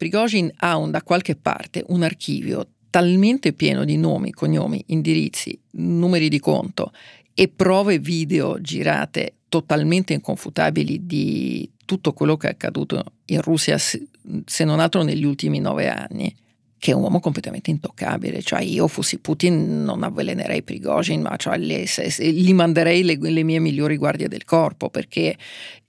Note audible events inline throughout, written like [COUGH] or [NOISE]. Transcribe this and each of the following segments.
Prigozhin ha un, da qualche parte un archivio talmente pieno di nomi, cognomi, indirizzi, numeri di conto e prove video girate totalmente inconfutabili di tutto quello che è accaduto in Russia, se non altro negli ultimi nove anni, che è un uomo completamente intoccabile. Cioè io fossi Putin non avvelenerei Prigozhin, ma cioè le, se, se, gli manderei le, le mie migliori guardie del corpo, perché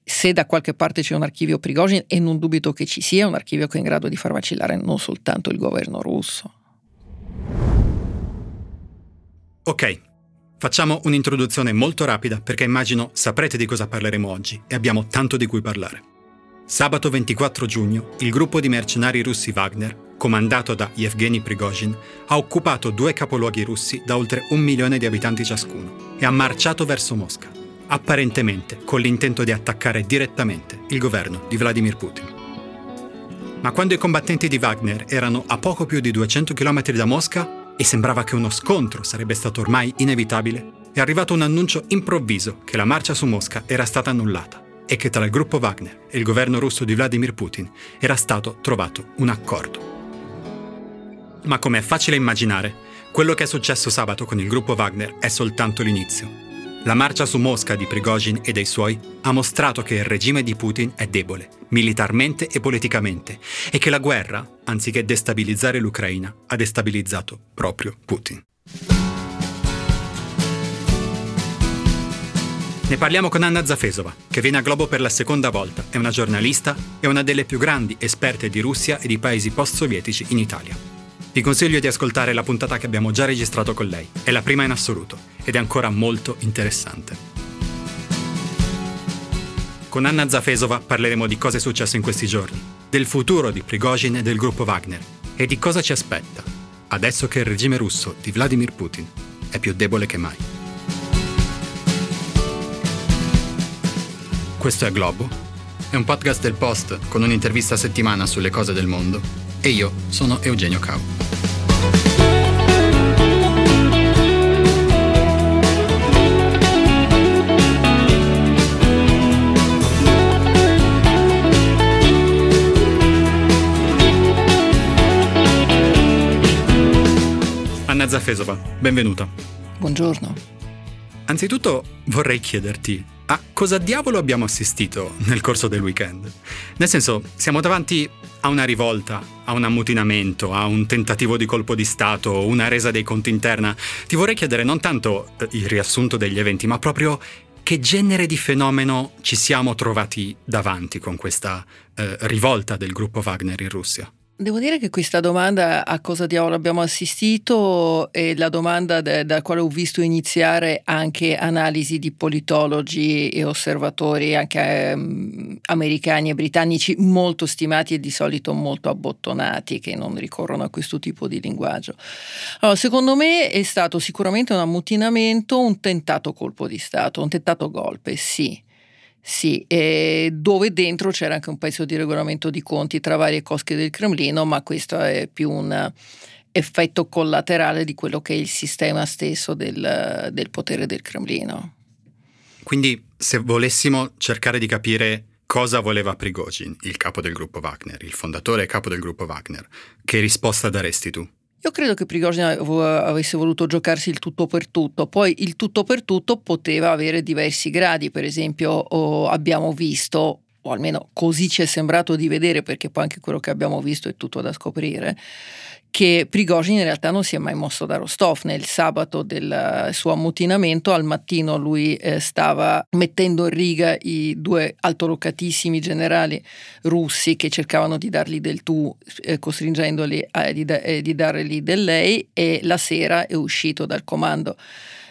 se da qualche parte c'è un archivio Prigozhin, e non dubito che ci sia un archivio che è in grado di far vacillare non soltanto il governo russo. Ok, facciamo un'introduzione molto rapida perché immagino saprete di cosa parleremo oggi e abbiamo tanto di cui parlare. Sabato 24 giugno il gruppo di mercenari russi Wagner, comandato da Yevgeny Prigozhin, ha occupato due capoluoghi russi da oltre un milione di abitanti ciascuno e ha marciato verso Mosca, apparentemente con l'intento di attaccare direttamente il governo di Vladimir Putin. Ma quando i combattenti di Wagner erano a poco più di 200 km da Mosca, e sembrava che uno scontro sarebbe stato ormai inevitabile, è arrivato un annuncio improvviso che la marcia su Mosca era stata annullata e che tra il gruppo Wagner e il governo russo di Vladimir Putin era stato trovato un accordo. Ma come è facile immaginare, quello che è successo sabato con il gruppo Wagner è soltanto l'inizio. La marcia su Mosca di Prigozhin e dei suoi ha mostrato che il regime di Putin è debole, militarmente e politicamente, e che la guerra, anziché destabilizzare l'Ucraina, ha destabilizzato proprio Putin. Ne parliamo con Anna Zafesova, che viene a Globo per la seconda volta, è una giornalista e una delle più grandi esperte di Russia e di paesi post-sovietici in Italia. Vi consiglio di ascoltare la puntata che abbiamo già registrato con lei. È la prima in assoluto ed è ancora molto interessante. Con Anna Zafesova parleremo di cosa è successo in questi giorni, del futuro di Prigozhin e del gruppo Wagner e di cosa ci aspetta, adesso che il regime russo di Vladimir Putin è più debole che mai. Questo è Globo. È un podcast del Post con un'intervista a settimana sulle cose del mondo e io sono Eugenio Cau. Anna Zafesova, benvenuta. Buongiorno. Anzitutto vorrei chiederti a cosa diavolo abbiamo assistito nel corso del weekend? Nel senso, siamo davanti a una rivolta, a un ammutinamento, a un tentativo di colpo di Stato, una resa dei conti interna. Ti vorrei chiedere non tanto eh, il riassunto degli eventi, ma proprio che genere di fenomeno ci siamo trovati davanti con questa eh, rivolta del gruppo Wagner in Russia? Devo dire che questa domanda a cosa diavolo abbiamo assistito è la domanda da, da quale ho visto iniziare anche analisi di politologi e osservatori anche um, americani e britannici molto stimati e di solito molto abbottonati che non ricorrono a questo tipo di linguaggio. Allora, secondo me è stato sicuramente un ammutinamento, un tentato colpo di Stato, un tentato golpe, sì sì, dove dentro c'era anche un pezzo di regolamento di conti tra varie cosche del Cremlino, ma questo è più un effetto collaterale di quello che è il sistema stesso del, del potere del Cremlino. Quindi se volessimo cercare di capire cosa voleva Prigozhin, il capo del gruppo Wagner, il fondatore e capo del gruppo Wagner, che risposta daresti tu? Io credo che Prigozhin avesse voluto giocarsi il tutto per tutto, poi il tutto per tutto poteva avere diversi gradi, per esempio oh, abbiamo visto o almeno così ci è sembrato di vedere, perché poi anche quello che abbiamo visto è tutto da scoprire, che Prigozhin in realtà non si è mai mosso da Rostov. Nel sabato del suo ammutinamento, al mattino lui eh, stava mettendo in riga i due altolocatissimi generali russi che cercavano di dargli del tu, eh, costringendoli a, di, eh, di dargli del lei, e la sera è uscito dal comando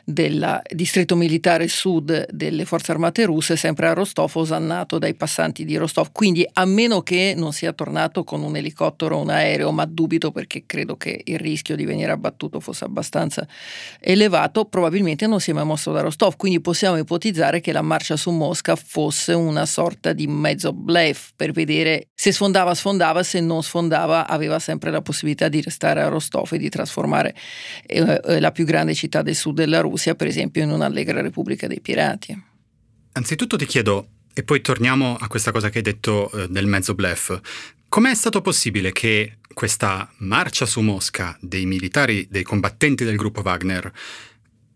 del distretto militare sud delle forze armate russe, sempre a Rostov, osannato dai passanti di Rostov. Quindi, a meno che non sia tornato con un elicottero o un aereo, ma dubito perché credo che il rischio di venire abbattuto fosse abbastanza elevato, probabilmente non si è mai mosso da Rostov. Quindi possiamo ipotizzare che la marcia su Mosca fosse una sorta di mezzo bluff per vedere se sfondava, sfondava, se non sfondava, aveva sempre la possibilità di restare a Rostov e di trasformare eh, eh la più grande città del sud della Russia per esempio, in un'allegra Repubblica dei Pirati. Anzitutto ti chiedo, e poi torniamo a questa cosa che hai detto eh, del mezzo blef. Com'è stato possibile che questa marcia su Mosca dei militari, dei combattenti del gruppo Wagner,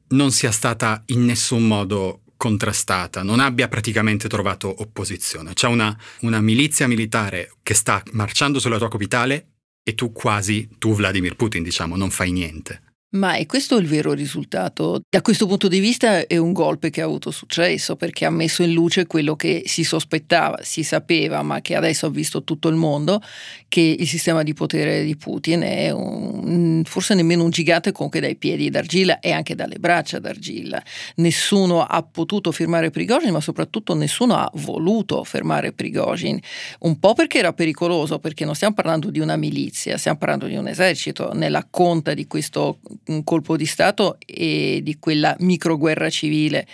non sia stata in nessun modo contrastata, non abbia praticamente trovato opposizione. C'è una, una milizia militare che sta marciando sulla tua capitale e tu quasi, tu Vladimir Putin diciamo, non fai niente. Ma è questo il vero risultato? Da questo punto di vista è un golpe che ha avuto successo perché ha messo in luce quello che si sospettava, si sapeva, ma che adesso ha visto tutto il mondo, che il sistema di potere di Putin è un, forse nemmeno un gigante comunque dai piedi d'argilla e anche dalle braccia d'argilla. Nessuno ha potuto fermare Prigozhin, ma soprattutto nessuno ha voluto fermare Prigozhin, un po' perché era pericoloso, perché non stiamo parlando di una milizia, stiamo parlando di un esercito nella conta di questo un colpo di Stato e di quella microguerra civile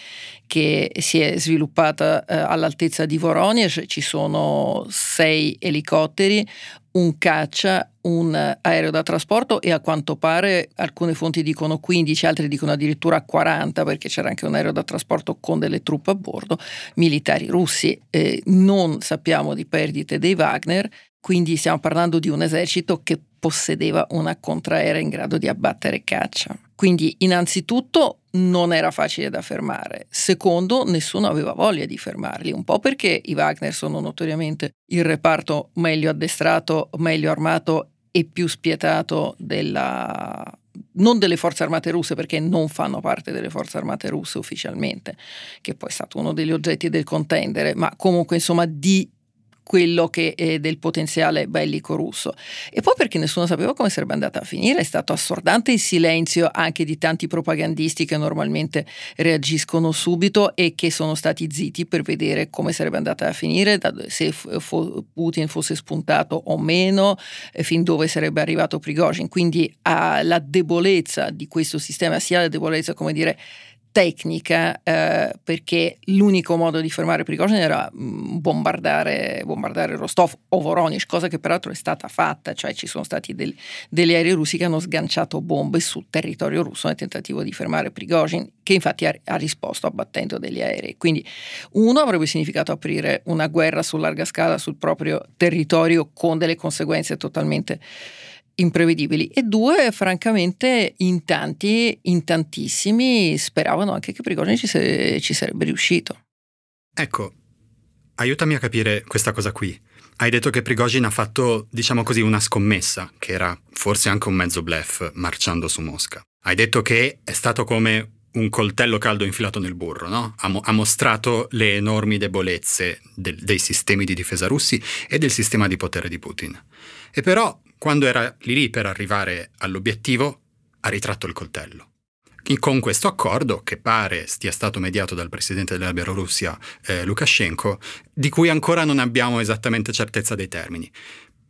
che si è sviluppata eh, all'altezza di Voronezh. Ci sono sei elicotteri, un caccia, un aereo da trasporto e a quanto pare alcune fonti dicono 15, altre dicono addirittura 40 perché c'era anche un aereo da trasporto con delle truppe a bordo, militari russi. Eh, non sappiamo di perdite dei Wagner, quindi stiamo parlando di un esercito che possedeva una contraerea in grado di abbattere caccia. Quindi innanzitutto non era facile da fermare, secondo nessuno aveva voglia di fermarli, un po' perché i Wagner sono notoriamente il reparto meglio addestrato, meglio armato e più spietato della, non delle forze armate russe perché non fanno parte delle forze armate russe ufficialmente, che poi è stato uno degli oggetti del contendere, ma comunque insomma di quello che è del potenziale bellico russo. E poi perché nessuno sapeva come sarebbe andata a finire, è stato assordante il silenzio anche di tanti propagandisti che normalmente reagiscono subito e che sono stati zitti per vedere come sarebbe andata a finire, se Putin fosse spuntato o meno, fin dove sarebbe arrivato Prigozhin. Quindi la debolezza di questo sistema, sia la debolezza, come dire, tecnica eh, perché l'unico modo di fermare Prigozhin era mm, bombardare, bombardare Rostov o Voronezh, cosa che peraltro è stata fatta, cioè ci sono stati del, degli aerei russi che hanno sganciato bombe sul territorio russo nel tentativo di fermare Prigozhin, che infatti ha, ha risposto abbattendo degli aerei. Quindi uno avrebbe significato aprire una guerra su larga scala sul proprio territorio con delle conseguenze totalmente imprevedibili e due, francamente, in tanti, in tantissimi, speravano anche che Prigozhin ci, se, ci sarebbe riuscito. Ecco, aiutami a capire questa cosa qui. Hai detto che Prigozhin ha fatto, diciamo così, una scommessa, che era forse anche un mezzo bluff, marciando su Mosca. Hai detto che è stato come un coltello caldo infilato nel burro, no? ha, mo- ha, mostrato le enormi debolezze del, dei sistemi di difesa russi e del sistema di potere di Putin. E però quando era lì lì per arrivare all'obiettivo, ha ritratto il coltello. Con questo accordo, che pare stia stato mediato dal presidente della Bielorussia eh, Lukashenko, di cui ancora non abbiamo esattamente certezza dei termini.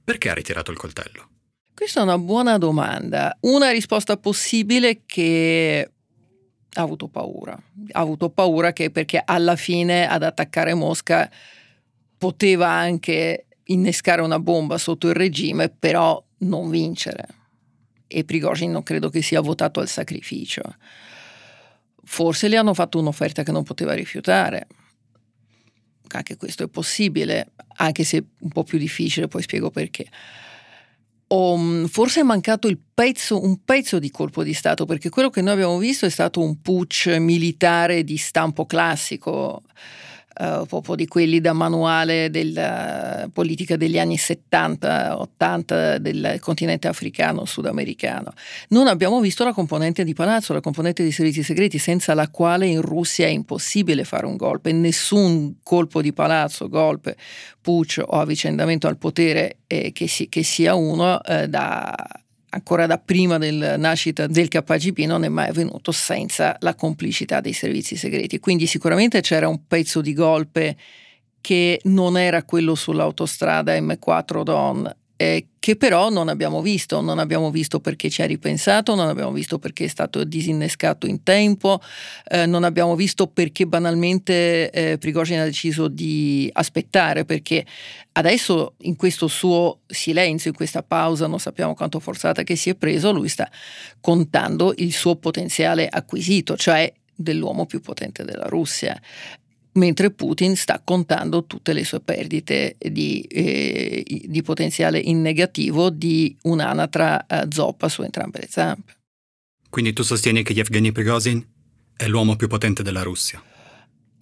Perché ha ritirato il coltello? Questa è una buona domanda. Una risposta possibile che ha avuto paura. Ha avuto paura che perché alla fine ad attaccare Mosca poteva anche innescare una bomba sotto il regime, però non vincere. E Prigozhin non credo che sia votato al sacrificio. Forse le hanno fatto un'offerta che non poteva rifiutare. Anche questo è possibile, anche se un po' più difficile, poi spiego perché. O, mm, forse è mancato pezzo, un pezzo di colpo di Stato, perché quello che noi abbiamo visto è stato un putsch militare di stampo classico uh, proprio di quelli da manuale della politica degli anni 70-80 del continente africano, sudamericano. Non abbiamo visto la componente di palazzo, la componente di servizi segreti, senza la quale in Russia è impossibile fare un golpe. Nessun colpo di palazzo, golpe, putsch o avvicendamento al potere eh, che, si, che, sia uno eh, da ancora da prima della nascita del KGB non è mai avvenuto senza la complicità dei servizi segreti. Quindi sicuramente c'era un pezzo di golpe che non era quello sull'autostrada M4 Don eh, che però non abbiamo visto, non abbiamo visto perché ci ha ripensato, non abbiamo visto perché è stato disinnescato in tempo, eh, non abbiamo visto perché banalmente eh, Prigozhin ha deciso di aspettare, perché adesso in questo suo silenzio, in questa pausa, non sappiamo quanto forzata che si è preso, lui sta contando il suo potenziale acquisito, cioè dell'uomo più potente della Russia mentre Putin sta contando tutte le sue perdite di, eh, di potenziale in negativo di un'anatra eh, zoppa su entrambe le zampe. Quindi tu sostieni che Yevgeny Prigozhin è l'uomo più potente della Russia?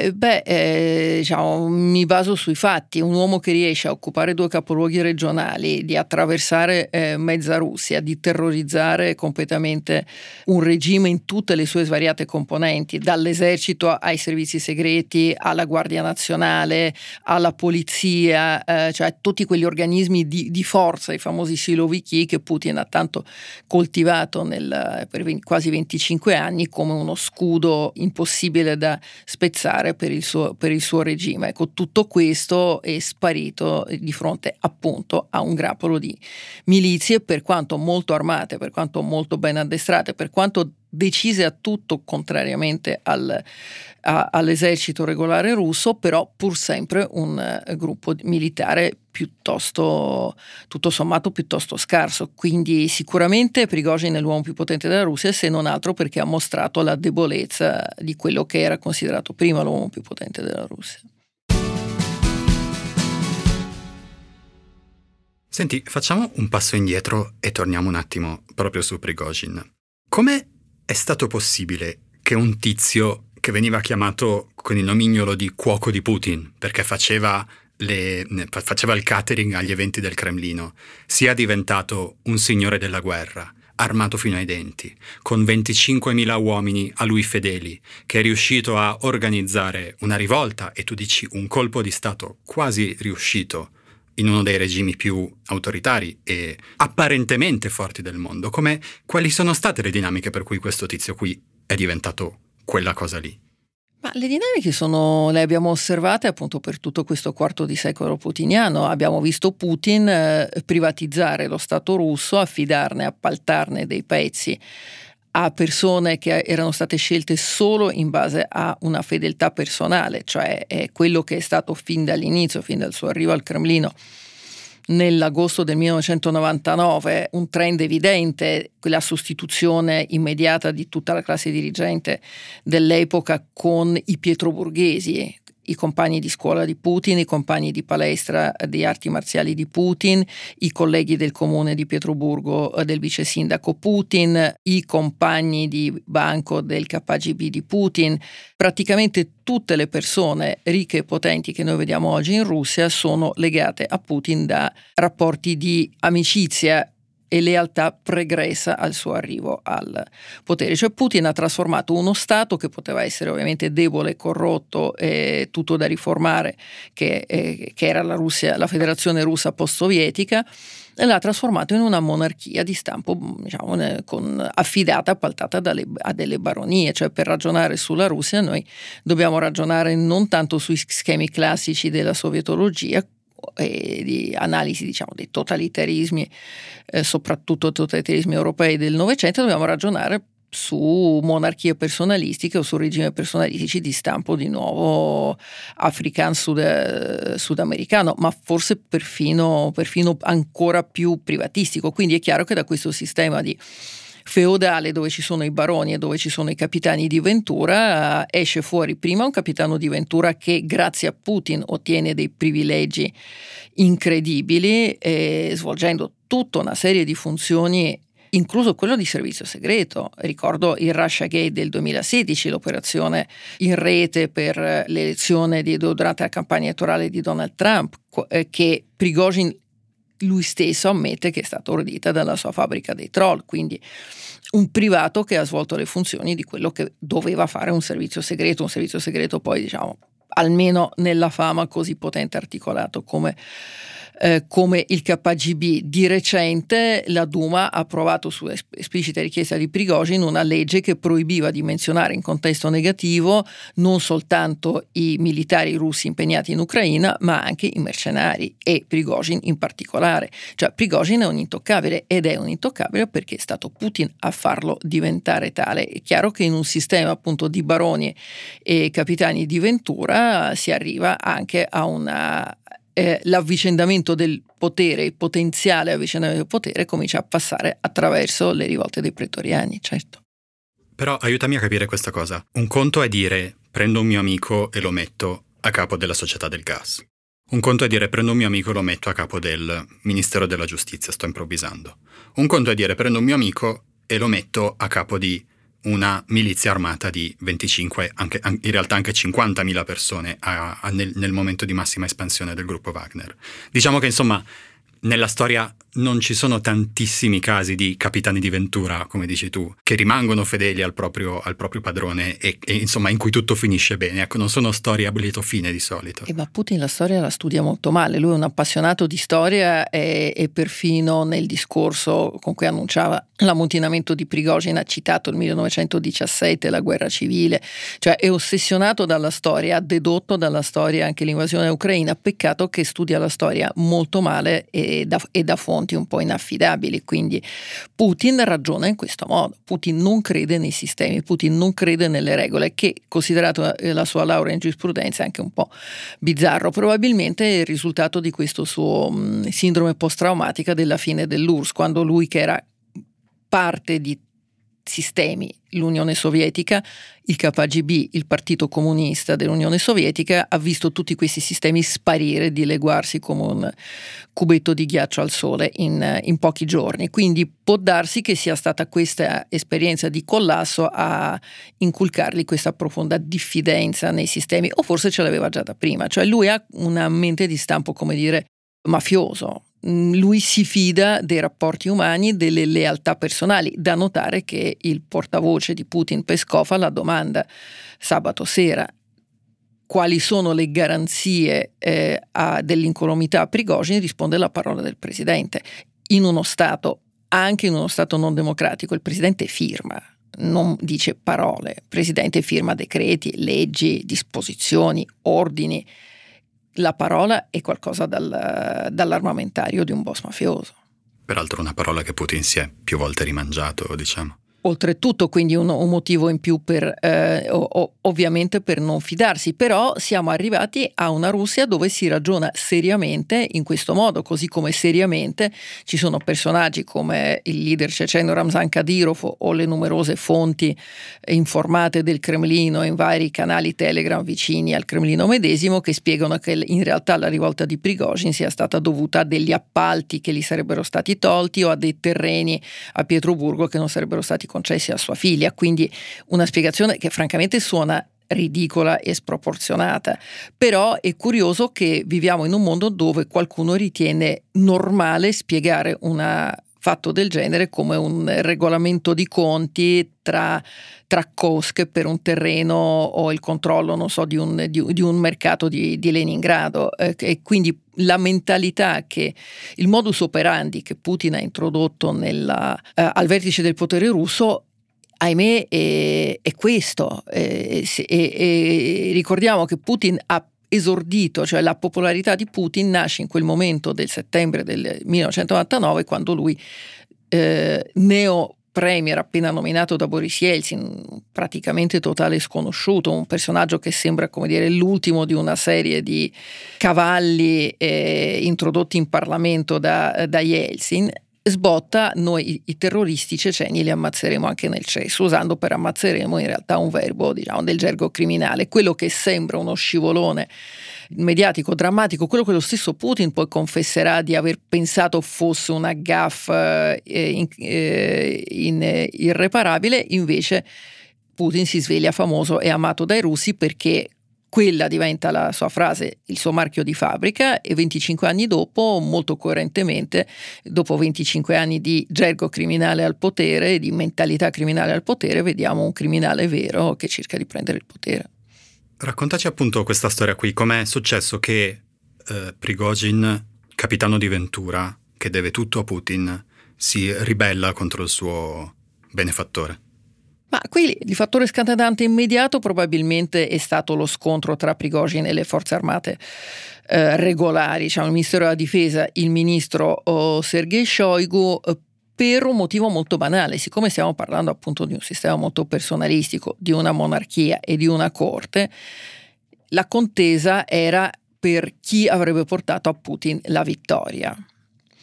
Eh, beh, eh, diciamo, mi baso sui fatti. Un uomo che riesce a occupare due capoluoghi regionali, di attraversare eh, mezza Russia, di terrorizzare completamente un regime in tutte le sue svariate componenti, dall'esercito ai servizi segreti, alla Guardia Nazionale, alla polizia, eh, cioè tutti quegli organismi di, di, forza, i famosi siloviki che Putin ha tanto coltivato nel, per quasi 25 anni come uno scudo impossibile da spezzare fare per il suo, per il suo regime. Ecco, tutto questo è sparito di fronte appunto a un grappolo di milizie, per quanto molto armate, per quanto molto ben addestrate, per quanto decise a tutto contrariamente al, a, all'esercito regolare russo, però pur sempre un uh, gruppo militare piuttosto, tutto sommato, piuttosto scarso. Quindi sicuramente Prigozhin è l'uomo più potente della Russia, se non altro perché ha mostrato la debolezza di quello che era considerato prima l'uomo più potente della Russia. Senti, facciamo un passo indietro e torniamo un attimo proprio su Prigozhin. Come è stato possibile che un tizio che veniva chiamato con il nomignolo di cuoco di Putin perché faceva, le, faceva il catering agli eventi del Cremlino, sia diventato un signore della guerra, armato fino ai denti, con 25.000 uomini a lui fedeli, che è riuscito a organizzare una rivolta e tu dici un colpo di Stato quasi riuscito in uno dei regimi più autoritari e apparentemente forti del mondo, come quali sono state le dinamiche per cui questo tizio qui è diventato quella cosa lì? Ma le dinamiche sono, le abbiamo osservate appunto per tutto questo quarto di secolo putiniano. Abbiamo visto Putin eh, privatizzare lo Stato russo, affidarne, appaltarne dei pezzi a persone che erano state scelte solo in base a una fedeltà personale, cioè è quello che è stato fin dall'inizio, fin dal suo arrivo al Cremlino nell'agosto del 1999 un trend evidente, la sostituzione immediata di tutta la classe dirigente dell'epoca con i pietroburghesi, i compagni di scuola di Putin, i compagni di palestra di arti marziali di Putin, i colleghi del comune di Pietroburgo eh, del vice sindaco Putin, i compagni di banco del KGB di Putin. Praticamente tutte le persone ricche e potenti che noi vediamo oggi in Russia sono legate a Putin da rapporti di amicizia e lealtà pregressa al suo arrivo al potere. Cioè Putin ha trasformato uno Stato che poteva essere ovviamente debole, corrotto, e tutto da riformare, che, eh, che era la, Russia, la federazione russa post-sovietica, e l'ha trasformato in una monarchia di stampo diciamo, con, affidata, appaltata dalle, a delle baronie. Cioè per ragionare sulla Russia noi dobbiamo ragionare non tanto sui schemi classici della sovietologia, e di analisi diciamo, dei totalitarismi, eh, soprattutto totalitarismi europei del Novecento, dobbiamo ragionare su monarchie personalistiche o su regimi personalistici di stampo di nuovo africano sud, sudamericano, ma forse perfino, perfino ancora più privatistico. Quindi è chiaro che da questo sistema di feudale dove ci sono i baroni e dove ci sono i capitani di Ventura, esce fuori prima un capitano di Ventura che grazie a Putin ottiene dei privilegi incredibili, eh, svolgendo tutta una serie di funzioni incluso quello di servizio segreto. Ricordo il Russia Gate del 2016, l'operazione in rete per l'elezione di, durante la campagna elettorale di Donald Trump, eh, che Prigozhin lui stesso ammette che è stata ordita dalla sua fabbrica dei troll, quindi un privato che ha svolto le funzioni di quello che doveva fare un servizio segreto, un servizio segreto poi diciamo almeno nella fama così potente e articolato come eh, come il KGB. Di recente la Duma ha approvato su esplicita richiesta di Prigozhin una legge che proibiva di menzionare in contesto negativo non soltanto i militari russi impegnati in Ucraina, ma anche i mercenari e Prigozhin in particolare. Cioè Prigozhin è un intoccabile ed è un intoccabile perché è stato Putin a farlo diventare tale. È chiaro che in un sistema appunto di baroni e capitani di Ventura si arriva anche a una eh, l'avvicendamento del potere, il potenziale avvicendamento del potere comincia a passare attraverso le rivolte dei pretoriani, certo. Però aiutami a capire questa cosa. Un conto è dire prendo un mio amico e lo metto a capo della società del gas. Un conto è dire prendo un mio amico e lo metto a capo del Ministero della Giustizia, sto improvvisando. Un conto è dire prendo un mio amico e lo metto a capo di una milizia armata di 25, anche, in realtà anche 50.000 persone a, a nel, nel momento di massima espansione del gruppo Wagner. Diciamo che insomma nella storia non ci sono tantissimi casi di capitani di Ventura, come dici tu, che rimangono fedeli al proprio, al proprio padrone e, e, insomma in cui tutto finisce bene. Ecco, non sono storie a lieto fine di solito. E ma Putin la storia la studia molto male. Lui è un appassionato di storia e, e perfino nel discorso con cui annunciava l'ammutinamento di Prigozhin ha citato il 1917, la guerra civile, cioè è ossessionato dalla storia, ha dedotto dalla storia anche l'invasione ucraina. Peccato che studia la storia molto male e da, e da fonti fonti un po' inaffidabili, quindi Putin ragiona in questo modo, Putin non crede nei sistemi, Putin non crede nelle regole, che considerato eh, la sua laurea in giurisprudenza è anche un po' bizzarro, probabilmente è il risultato di questo suo mh, sindrome post-traumatica della fine dell'URSS, quando lui che era parte di sistemi, l'Unione Sovietica, il KGB, il Partito Comunista dell'Unione Sovietica, ha visto tutti questi sistemi sparire, dileguarsi come un cubetto di ghiaccio al sole in, in pochi giorni. Quindi può darsi che sia stata questa esperienza di collasso a inculcargli questa profonda diffidenza nei sistemi, o forse ce l'aveva già da prima, cioè lui ha una mente di stampo, come dire, mafioso, lui si fida dei rapporti umani, delle lealtà personali. Da notare che il portavoce di Putin Peskov alla domanda sabato sera quali sono le garanzie eh, dell'incolumità a Prigozhin risponde la parola del presidente. In uno Stato, anche in uno Stato non democratico, il presidente firma, non dice parole, il presidente firma decreti, leggi, disposizioni, ordini la parola è qualcosa dal, dall'armamentario di un boss mafioso. Peraltro una parola che Putin si è più volte rimangiato, diciamo oltretutto quindi un, un, motivo in più per eh, o, ovviamente per non fidarsi, però siamo arrivati a una Russia dove si ragiona seriamente in questo modo, così come seriamente ci sono personaggi come il leader ceceno Ramzan Kadyrov o le numerose fonti informate del Cremlino in vari canali Telegram vicini al Cremlino medesimo che spiegano che in realtà la rivolta di Prigozhin sia stata dovuta a degli appalti che gli sarebbero stati tolti o a dei terreni a Pietroburgo che non sarebbero stati concessi a sua figlia, quindi una spiegazione che francamente suona ridicola e sproporzionata. Però è curioso che viviamo in un mondo dove qualcuno ritiene normale spiegare un fatto del genere come un regolamento di conti tra, tra cosche per un terreno o il controllo, non so, di un, di, di un mercato di, di Leningrado. Eh, e quindi la mentalità che il modus operandi che Putin ha introdotto nella, eh, al vertice del potere russo ahimè, è, è questo. E, e, e ricordiamo che Putin ha esordito, cioè la popolarità di Putin nasce in quel momento del settembre del 1999 quando lui eh, neo premier appena nominato da Boris Yeltsin, praticamente totale sconosciuto, un personaggio che sembra come dire l'ultimo di una serie di cavalli eh, introdotti in Parlamento da, da Yeltsin, sbotta, noi i terroristi ceceni li ammazzeremo anche nel cesso, usando per ammazzeremo in realtà un verbo diciamo, del gergo criminale, quello che sembra uno scivolone mediatico, drammatico, quello che lo stesso Putin poi confesserà di aver pensato fosse una gaffa eh, in, eh, in, eh, irreparabile, invece Putin si sveglia famoso e amato dai russi perché quella diventa la sua frase, il suo marchio di fabbrica e 25 anni dopo, molto coerentemente, dopo 25 anni di gergo criminale al potere, di mentalità criminale al potere, vediamo un criminale vero che cerca di prendere il potere. Raccontaci appunto questa storia qui, com'è successo che eh, Prigozhin, capitano di Ventura, che deve tutto a Putin, si ribella contro il suo benefattore? Ma qui il fattore scatenante immediato probabilmente è stato lo scontro tra Prigozhin e le forze armate eh, regolari, diciamo il Ministero della Difesa, il ministro oh, Sergei Shoigu, eh, per un motivo molto banale, siccome stiamo parlando appunto di un sistema molto personalistico, di una monarchia e di una corte, la contesa era per chi avrebbe portato a Putin la vittoria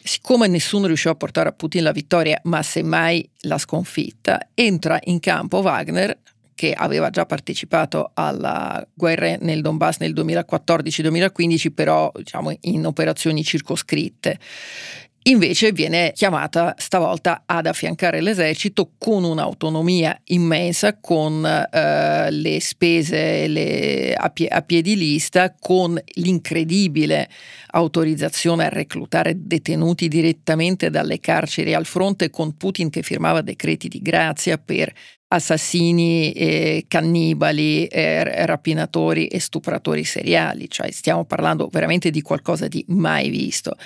siccome nessuno riusciva a portare a Putin la vittoria, ma semmai la sconfitta, entra in campo Wagner che aveva già partecipato alla guerra nel Donbass nel 2014-2015, però diciamo, in operazioni circoscritte. Invece viene chiamata stavolta ad affiancare l'esercito con un'autonomia immensa, con eh, le spese le, a, pie, a piedi lista, con l'incredibile autorizzazione a reclutare detenuti direttamente dalle carceri al fronte, con Putin che firmava decreti di grazia per assassini, eh, cannibali, eh, rapinatori e stupratori seriali, cioè stiamo parlando veramente di qualcosa di mai visto,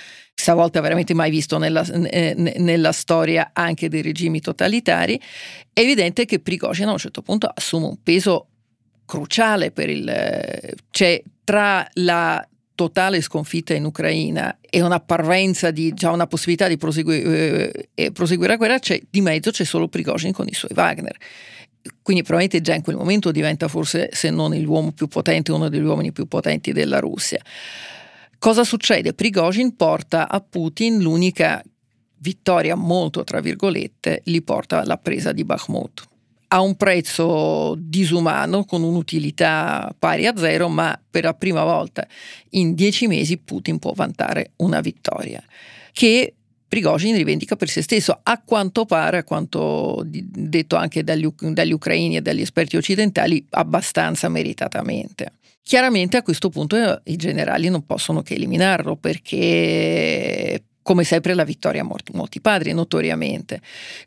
stavolta veramente mai visto nella, eh, nella storia anche dei regimi totalitari, è evidente che Prigozhin a un certo punto assume un peso cruciale per il... cioè tra la totale sconfitta in Ucraina e una parvenza di già una possibilità di proseguire, eh, proseguire la guerra, di mezzo c'è solo Prigozhin con i suoi Wagner. Quindi probabilmente già in quel momento diventa forse, se non l'uomo più potente, uno degli uomini più potenti della Russia. Cosa succede? Prigozhin porta a Putin l'unica vittoria molto, tra virgolette, gli porta la presa di Bakhmut a un prezzo disumano, con un'utilità pari a zero, ma per la prima volta in dieci mesi Putin può vantare una vittoria che Prigozhin rivendica per se stesso, a quanto pare, a quanto detto anche dagli, dagli ucraini e dagli esperti occidentali, abbastanza meritatamente. Chiaramente a questo punto eh, i generali non possono che eliminarlo perché come sempre la vittoria a molti, padri, notoriamente.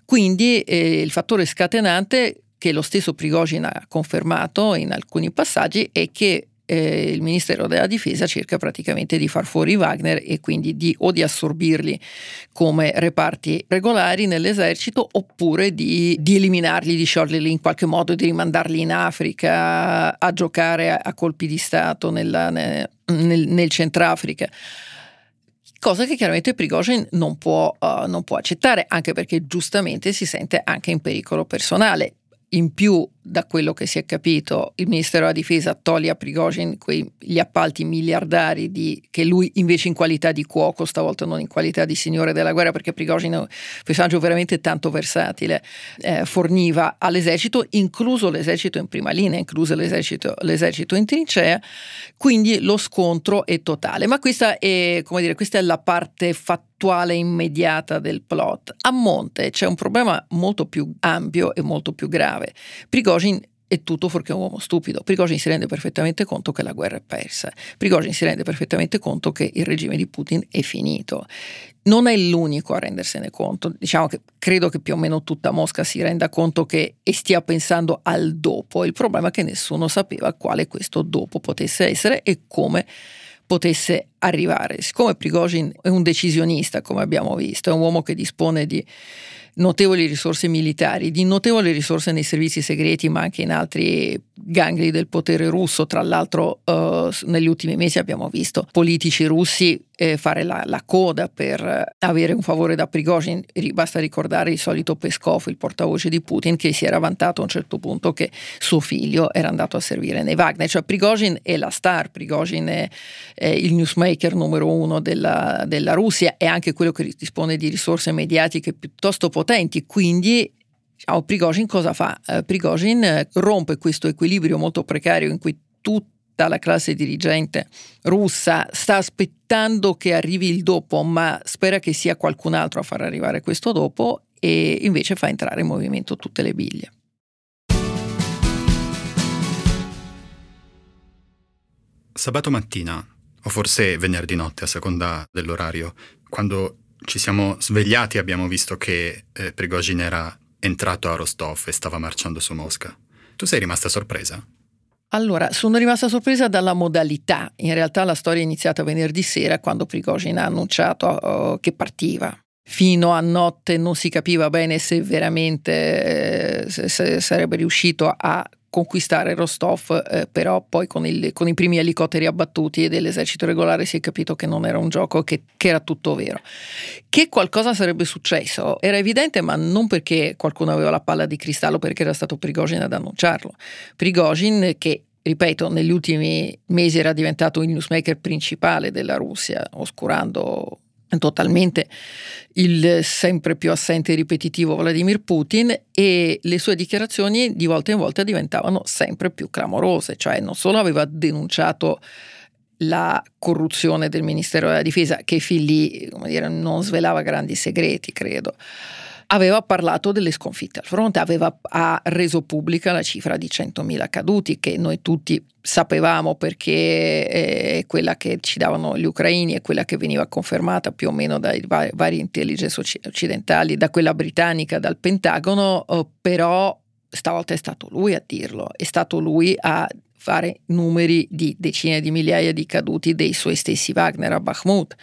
Quindi eh, il fattore scatenante che lo stesso Prigozhin ha confermato in alcuni passaggi è che eh, il Ministero della Difesa cerca praticamente di far fuori Wagner e quindi di, o di assorbirli come reparti regolari nell'esercito oppure di, di eliminarli, di scioglierli in qualche modo, di rimandarli in Africa a giocare a, a colpi di Stato nella, nel, nel, nel Centrafrica cosa che chiaramente Prigozhin non uh, non può accettare, anche perché giustamente si sente anche in pericolo personale. In più da quello che si è capito, il Ministero della Difesa toglie a Prigozhin quegli appalti miliardari di, che lui invece in qualità di cuoco, stavolta non in qualità di signore della guerra, perché Prigozhin è un personaggio veramente tanto versatile, eh, forniva all'esercito, incluso l'esercito in prima linea, incluso l'esercito, l'esercito in trincea, quindi lo scontro è totale. Ma questa è, come dire, questa è la parte fattuale immediata del plot. A monte c'è un problema molto più ampio e molto più grave. Prigozhin Prigozhin è tutto fuorché un uomo stupido. Prigozhin si rende perfettamente conto che la guerra è persa. Prigozhin si rende perfettamente conto che il regime di Putin è finito. Non è l'unico a rendersene conto. Diciamo che credo che più o meno tutta Mosca si renda conto che e stia pensando al dopo. Il problema è che nessuno sapeva quale questo dopo potesse essere e come potesse arrivare. Siccome Prigozhin è un decisionista, come abbiamo visto, è un uomo che dispone di notevoli risorse militari, di notevoli risorse nei servizi segreti, ma anche in altri gangli del potere russo. Tra l'altro, uh, negli ultimi mesi abbiamo visto politici russi eh, fare la, la, coda per avere un favore da Prigozhin. Basta ricordare il solito Peskov, il portavoce di Putin, che si era vantato a un certo punto che suo figlio era andato a servire nei Wagner. Cioè Prigozhin è la star, Prigozhin è, è il newsmaker numero uno della, della Russia, è anche quello che dispone di risorse mediatiche piuttosto potenti, quindi Oh, Prigozhin cosa fa? Uh, Prigozhin rompe questo equilibrio molto precario in cui tutti la classe dirigente russa sta aspettando che arrivi il dopo, ma spera che sia qualcun altro a far arrivare questo dopo e invece fa entrare in movimento tutte le biglie. Sabato mattina, o forse venerdì notte a seconda dell'orario, quando ci siamo svegliati abbiamo visto che eh, Prigozhin era entrato a Rostov e stava marciando su Mosca. Tu sei rimasta sorpresa? Allora, sono rimasta sorpresa dalla modalità. In realtà la storia è iniziata venerdì sera quando Prigozhin ha annunciato uh, che partiva. Fino a notte non si capiva bene se veramente eh, se, se sarebbe riuscito a conquistare Rostov, eh, però poi con, il, con, i primi elicotteri abbattuti dell'esercito regolare si è capito che non era un gioco, che, che, era tutto vero. Che qualcosa sarebbe successo era evidente, ma non perché qualcuno aveva la palla di cristallo, perché era stato Prigozhin ad annunciarlo. Prigozhin che ripeto, negli ultimi mesi era diventato il newsmaker principale della Russia, oscurando totalmente il sempre più assente e ripetitivo Vladimir Putin e le sue dichiarazioni di volta in volta diventavano sempre più clamorose, cioè non solo aveva denunciato la corruzione del Ministero della Difesa, che fin lì dire, non svelava grandi segreti, credo, aveva parlato delle sconfitte al fronte, aveva, ha reso pubblica la cifra di 100.000 caduti che noi tutti sapevamo perché è quella che ci davano gli ucraini e quella che veniva confermata più o meno dai vari intelligence occidentali, da quella britannica, dal Pentagono, eh, però stavolta è stato lui a dirlo, è stato lui a fare numeri di decine di migliaia di caduti dei suoi stessi Wagner a Bakhmut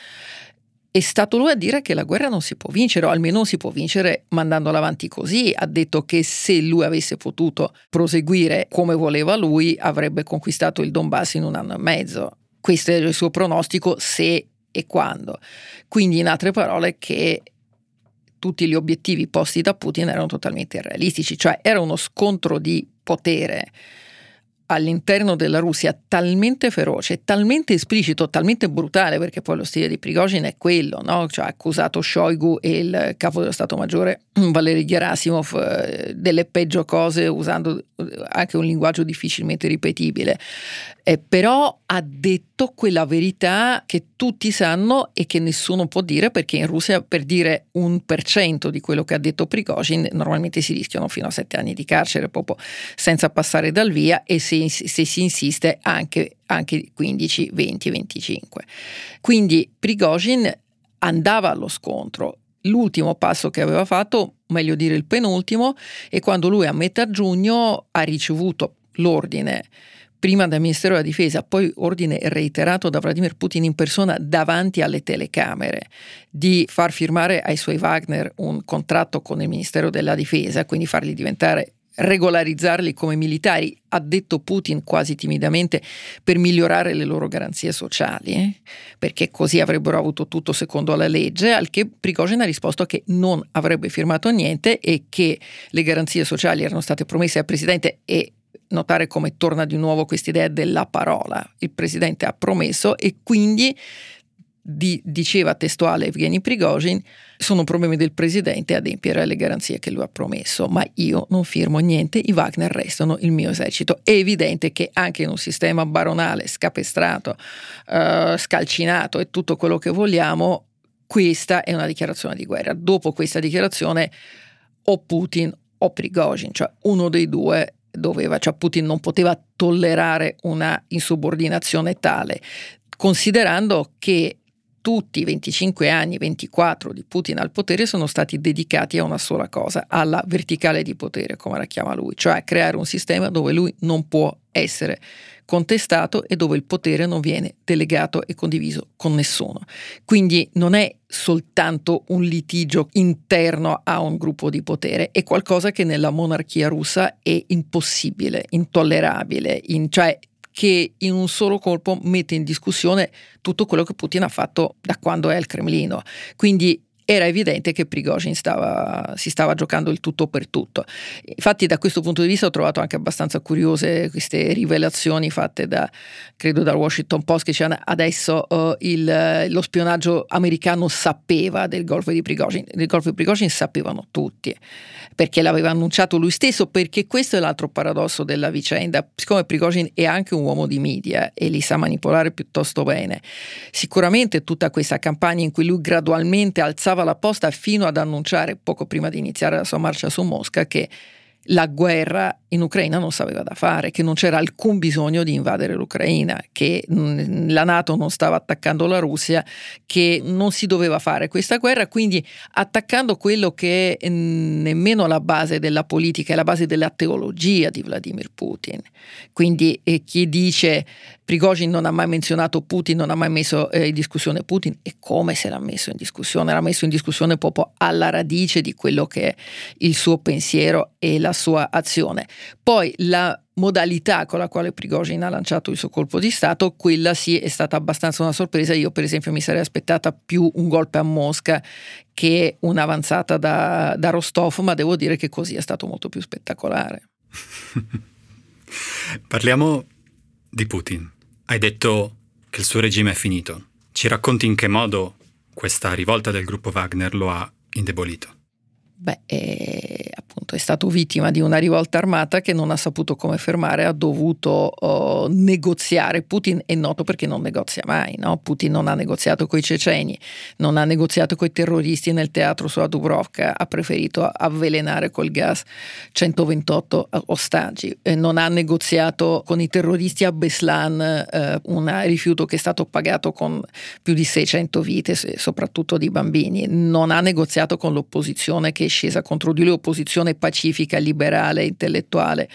è stato lui a dire che la guerra non si può vincere, o almeno si può vincere mandandola avanti così. Ha detto che se lui avesse potuto proseguire come voleva lui, avrebbe conquistato il Donbass in un anno e mezzo. Questo è il suo pronostico se e quando. Quindi, in altre parole, che tutti gli obiettivi posti da Putin erano totalmente irrealistici, cioè era uno scontro di potere all'interno della Russia talmente feroce, talmente esplicito, talmente brutale, perché poi lo stile di Prigozhin è quello, no? cioè ha accusato Shoigu e il capo dello Stato Maggiore [CLEARS THROAT] Valery Gerasimov eh, delle peggio cose usando eh, anche un linguaggio difficilmente ripetibile, eh, però ha detto quella verità che tutti sanno e che nessuno può dire perché in Russia per dire un per cento di quello che ha detto Prigozhin normalmente si rischiano fino a sette anni di carcere proprio senza passare dal via e se, se si insiste anche, anche 15, 20, 25. Quindi Prigozhin andava allo scontro l'ultimo passo che aveva fatto, meglio dire il penultimo, è quando lui a metà giugno ha ricevuto l'ordine prima dal Ministero della Difesa, poi ordine reiterato da Vladimir Putin in persona davanti alle telecamere di far firmare ai suoi Wagner un contratto con il Ministero della Difesa, quindi farli diventare regolarizzarli come militari, ha detto Putin quasi timidamente, per migliorare le loro garanzie sociali, eh? perché così avrebbero avuto tutto secondo la legge, al che Prigozhin ha risposto che non avrebbe firmato niente e che le garanzie sociali erano state promesse al presidente e notare come torna di nuovo questa idea della parola. Il presidente ha promesso e quindi di, diceva testuale Evgeny Prigozhin, sono problemi del presidente adempiere alle garanzie che lui ha promesso, ma io non firmo niente, i Wagner restano il mio esercito. È evidente che anche in un sistema baronale, scapestrato, uh, scalcinato e tutto quello che vogliamo, questa è una dichiarazione di guerra. Dopo questa dichiarazione o Putin o Prigozhin, cioè uno dei due doveva, cioè Putin non poteva tollerare una insubordinazione tale, considerando che tutti i 25 anni, 24 di Putin al potere sono stati dedicati a una sola cosa, alla verticale di potere, come la chiama lui, cioè a creare un sistema dove lui non può essere contestato e dove il potere non viene delegato e condiviso con nessuno. Quindi non è soltanto un litigio interno a un gruppo di potere, è qualcosa che nella monarchia russa è impossibile, intollerabile, in, cioè che in un solo colpo mette in discussione tutto quello che Putin ha fatto da quando è al Cremlino. Quindi era evidente che Prigozhin stava, si stava giocando il tutto per tutto. Infatti da questo punto di vista ho trovato anche abbastanza curiose queste rivelazioni fatte da, credo dal Washington Post, che dicevano adesso uh, il, lo spionaggio americano sapeva del golpe di Prigozhin. Del golpe di Prigozhin sapevano tutti, perché l'aveva annunciato lui stesso, perché questo è l'altro paradosso della vicenda. Siccome Prigozhin è anche un uomo di media e li sa manipolare piuttosto bene, sicuramente tutta questa campagna in cui lui gradualmente alzava aspettava la posta fino ad annunciare, poco prima di iniziare la sua marcia su Mosca, che la guerra in Ucraina non sapeva da fare, che non c'era alcun bisogno di invadere l'Ucraina, che la Nato non stava attaccando la Russia, che non si doveva fare questa guerra, quindi attaccando quello che è nemmeno la base della politica, è la base della teologia di Vladimir Putin. Quindi eh, chi dice Prigozhin non ha mai menzionato Putin, non ha mai messo eh, in discussione Putin, e come se l'ha messo in discussione? L'ha messo in discussione proprio alla radice di quello che è il suo pensiero e la sua azione. Poi la modalità con la quale Prigozhin ha lanciato il suo colpo di Stato, quella sì è stata abbastanza una sorpresa. Io per esempio mi sarei aspettata più un golpe a Mosca che un'avanzata da, da Rostov, ma devo dire che così è stato molto più spettacolare. [LAUGHS] Parliamo di Putin. Hai detto che il suo regime è finito. Ci racconti in che modo questa rivolta del gruppo Wagner lo ha indebolito? Beh, è, appunto, è stato vittima di una rivolta armata che non ha saputo come fermare, ha dovuto uh, negoziare. Putin è noto perché non negozia mai, no? Putin non ha negoziato con i ceceni, non ha negoziato con i terroristi nel teatro sulla Dubrovka, ha preferito avvelenare col gas 128 ostaggi, eh, non ha negoziato con i terroristi a Beslan, eh, un rifiuto che è stato pagato con più di 600 vite, soprattutto di bambini, non ha negoziato con l'opposizione che scesa contro di lui, opposizione pacifica, liberale, intellettuale,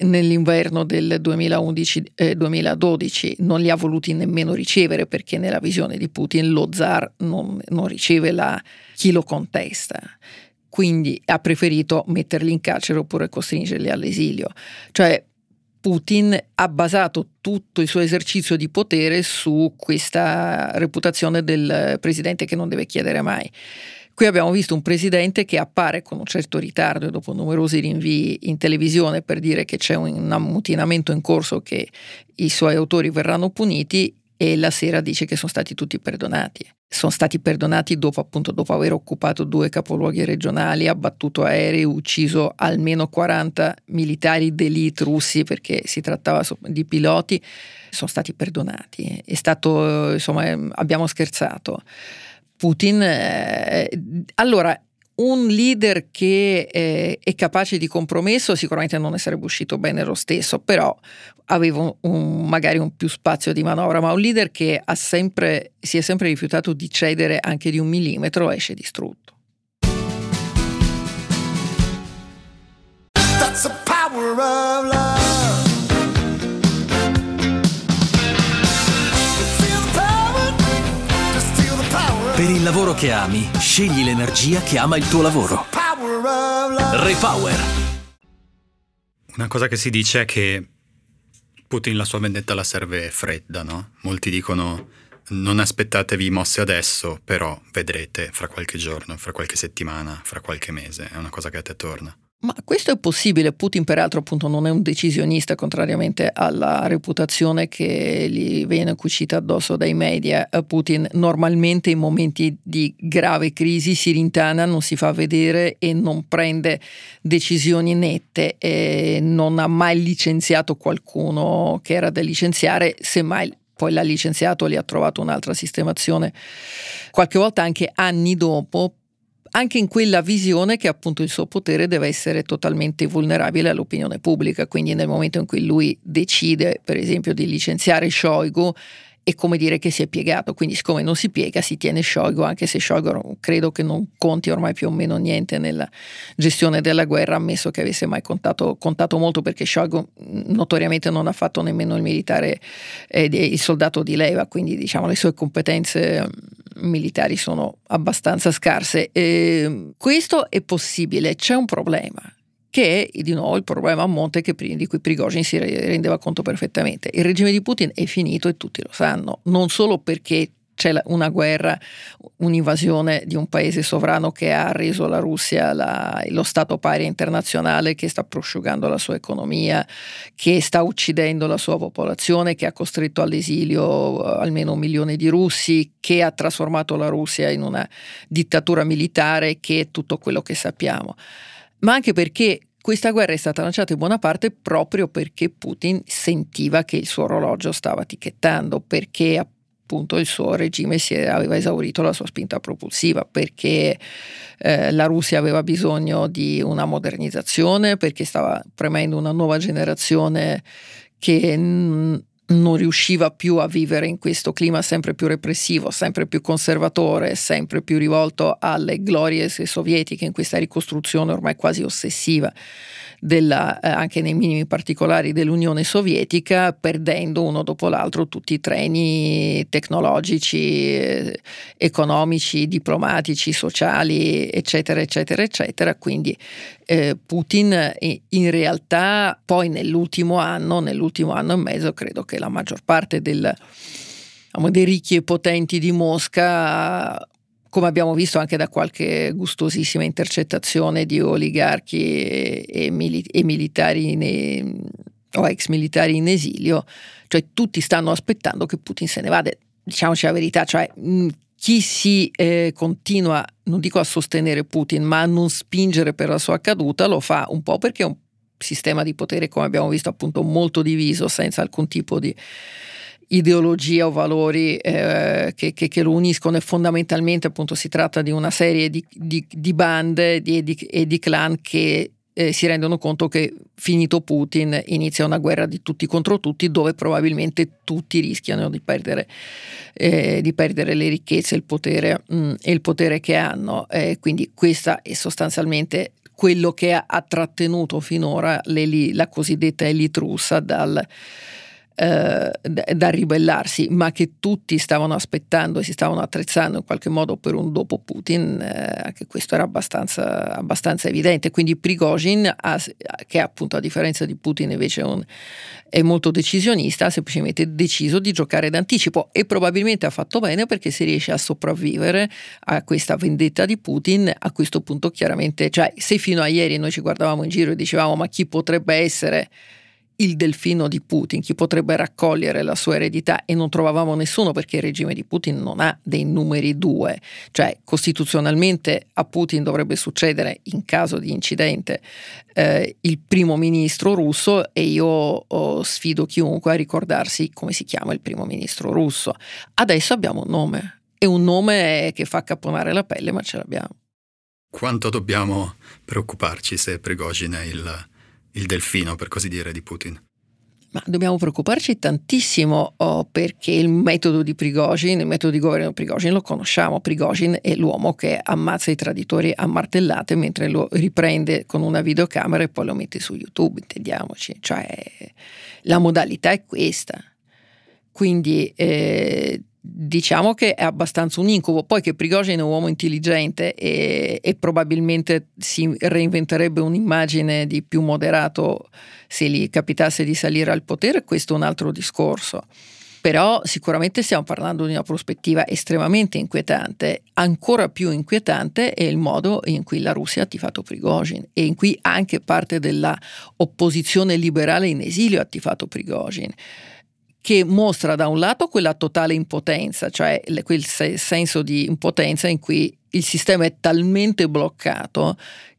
nell'inverno del 2011-2012 non li ha voluti nemmeno ricevere perché nella visione di Putin lo zar non, non riceve la, chi lo contesta quindi ha preferito metterli in carcere oppure costringerli all'esilio. Cioè Putin ha basato tutto il suo esercizio di potere su questa reputazione del presidente che non deve chiedere mai. Qui abbiamo visto un presidente che appare con un certo ritardo e dopo numerosi rinvii in televisione per dire che c'è un ammutinamento in corso che i suoi autori verranno puniti e la sera dice che sono stati tutti perdonati. Sono stati perdonati dopo, appunto, dopo aver occupato due capoluoghi regionali, abbattuto aerei, ucciso almeno 40 militari d'elite russi perché si trattava di piloti, sono stati perdonati. Stato, insomma, abbiamo scherzato. Putin, eh, allora un leader che eh, è capace di compromesso sicuramente non ne sarebbe uscito bene lo stesso, però aveva un, magari un più spazio di manovra, ma un leader che sempre, si è sempre rifiutato di cedere anche di un millimetro esce distrutto. That's the power of love. Per il lavoro che ami, scegli l'energia che ama il tuo lavoro. Repower. Una cosa che si dice è che Putin la sua vendetta la serve fredda, no? Molti dicono non aspettatevi mosse adesso, però vedrete fra qualche giorno, fra qualche settimana, fra qualche mese, è una cosa che a te torna. Ma questo è possibile, Putin peraltro appunto non è un decisionista contrariamente alla reputazione che gli viene cucita addosso dai media. Eh, Putin normalmente in momenti di grave crisi si rintana, non si fa vedere e non prende decisioni nette e non ha mai licenziato qualcuno che era da licenziare, semmai poi l'ha licenziato, gli ha trovato un'altra sistemazione, qualche volta anche anni dopo anche in quella visione che appunto il suo potere deve essere totalmente vulnerabile all'opinione pubblica, quindi nel momento in cui lui decide per esempio di licenziare Shoigu è come dire che si è piegato, quindi siccome non si piega si tiene Shoigu, anche se Shoigu credo che non conti ormai più o meno niente nella gestione della guerra, ammesso che avesse mai contato, contato molto perché Shoigu notoriamente non ha fatto nemmeno il militare, eh, il soldato di leva, quindi diciamo le sue competenze militari sono abbastanza scarse. E questo è possibile, c'è un problema che è di nuovo il problema a monte che, di cui Prigozhin si rendeva conto perfettamente. Il regime di Putin è finito e tutti lo sanno, non solo perché c'è una guerra, un'invasione di un paese sovrano che ha reso la Russia la, lo Stato pari internazionale, che sta prosciugando la sua economia, che sta uccidendo la sua popolazione, che ha costretto all'esilio eh, almeno un milione di russi, che ha trasformato la Russia in una dittatura militare, che è tutto quello che sappiamo. Ma anche perché questa guerra è stata lanciata in buona parte proprio perché Putin sentiva che il suo orologio stava ticchettando, perché appunto il suo regime aveva esaurito la sua spinta propulsiva perché eh, la Russia aveva bisogno di una modernizzazione, perché stava premendo una nuova generazione che n- non riusciva più a vivere in questo clima sempre più repressivo, sempre più conservatore, sempre più rivolto alle glorie sovietiche in questa ricostruzione ormai quasi ossessiva della, eh, anche nei minimi particolari dell'Unione Sovietica, perdendo uno dopo l'altro tutti i treni tecnologici, eh, economici, diplomatici, sociali, eccetera, eccetera, eccetera. Quindi eh, Putin eh, in realtà poi nell'ultimo anno, nell'ultimo anno e mezzo, credo che la maggior parte del, diciamo, dei ricchi e potenti di Mosca come abbiamo visto anche da qualche gustosissima intercettazione di oligarchi e, e, mili- e militari in, o ex militari in esilio, cioè tutti stanno aspettando che Putin se ne vada. Diciamoci la verità, cioè chi si eh, continua, non dico a sostenere Putin, ma a non spingere per la sua caduta, lo fa un po' perché è un sistema di potere, come abbiamo visto, appunto molto diviso, senza alcun tipo di ideologia o valori eh, che, che, che, lo uniscono. E fondamentalmente appunto si tratta di una serie di, di, di bande di, e di clan che eh, si rendono conto che finito Putin inizia una guerra di tutti contro tutti dove probabilmente tutti rischiano di perdere, eh, di perdere le ricchezze il potere, mh, mm, e il potere che hanno. Eh, quindi questa è sostanzialmente quello che ha, ha trattenuto finora la cosiddetta elite russa dal eh, da ribellarsi, ma che tutti stavano aspettando e si stavano attrezzando in qualche modo per un dopo Putin, eh, anche questo era abbastanza, abbastanza evidente. Quindi Prigozhin, ha, che appunto a differenza di Putin invece un, è molto decisionista, ha semplicemente deciso di giocare d'anticipo e probabilmente ha fatto bene perché se riesce a sopravvivere a questa vendetta di Putin, a questo punto chiaramente, cioè se fino a ieri noi ci guardavamo in giro e dicevamo ma chi potrebbe essere il delfino di Putin, chi potrebbe raccogliere la sua eredità e non trovavamo nessuno perché il regime di Putin non ha dei numeri due, cioè costituzionalmente a Putin dovrebbe succedere in caso di incidente eh, il primo ministro russo e io oh, sfido chiunque a ricordarsi come si chiama il primo ministro russo. Adesso abbiamo un nome e un nome che fa caponare la pelle ma ce l'abbiamo. Quanto dobbiamo preoccuparci se Prigozhin è il il delfino, per così dire, di Putin? Ma dobbiamo preoccuparci tantissimo oh, perché il metodo di Prigozhin, il metodo di governo di Prigozhin lo conosciamo. Prigozhin è l'uomo che ammazza i traditori a martellate mentre lo riprende con una videocamera e poi lo mette su YouTube, intendiamoci. Cioè, la modalità è questa. Quindi eh, diciamo che è abbastanza un incubo. Poi che Prigozhin è un uomo intelligente e, e, probabilmente si reinventerebbe un'immagine di più moderato se gli capitasse di salire al potere, questo è un altro discorso. Però sicuramente stiamo parlando di una prospettiva estremamente inquietante. Ancora più inquietante è il modo in cui la Russia ha tifato Prigozhin e in cui anche parte della opposizione liberale in esilio ha tifato Prigozhin che mostra da un lato quella totale impotenza, cioè quel senso di impotenza in cui il sistema è talmente bloccato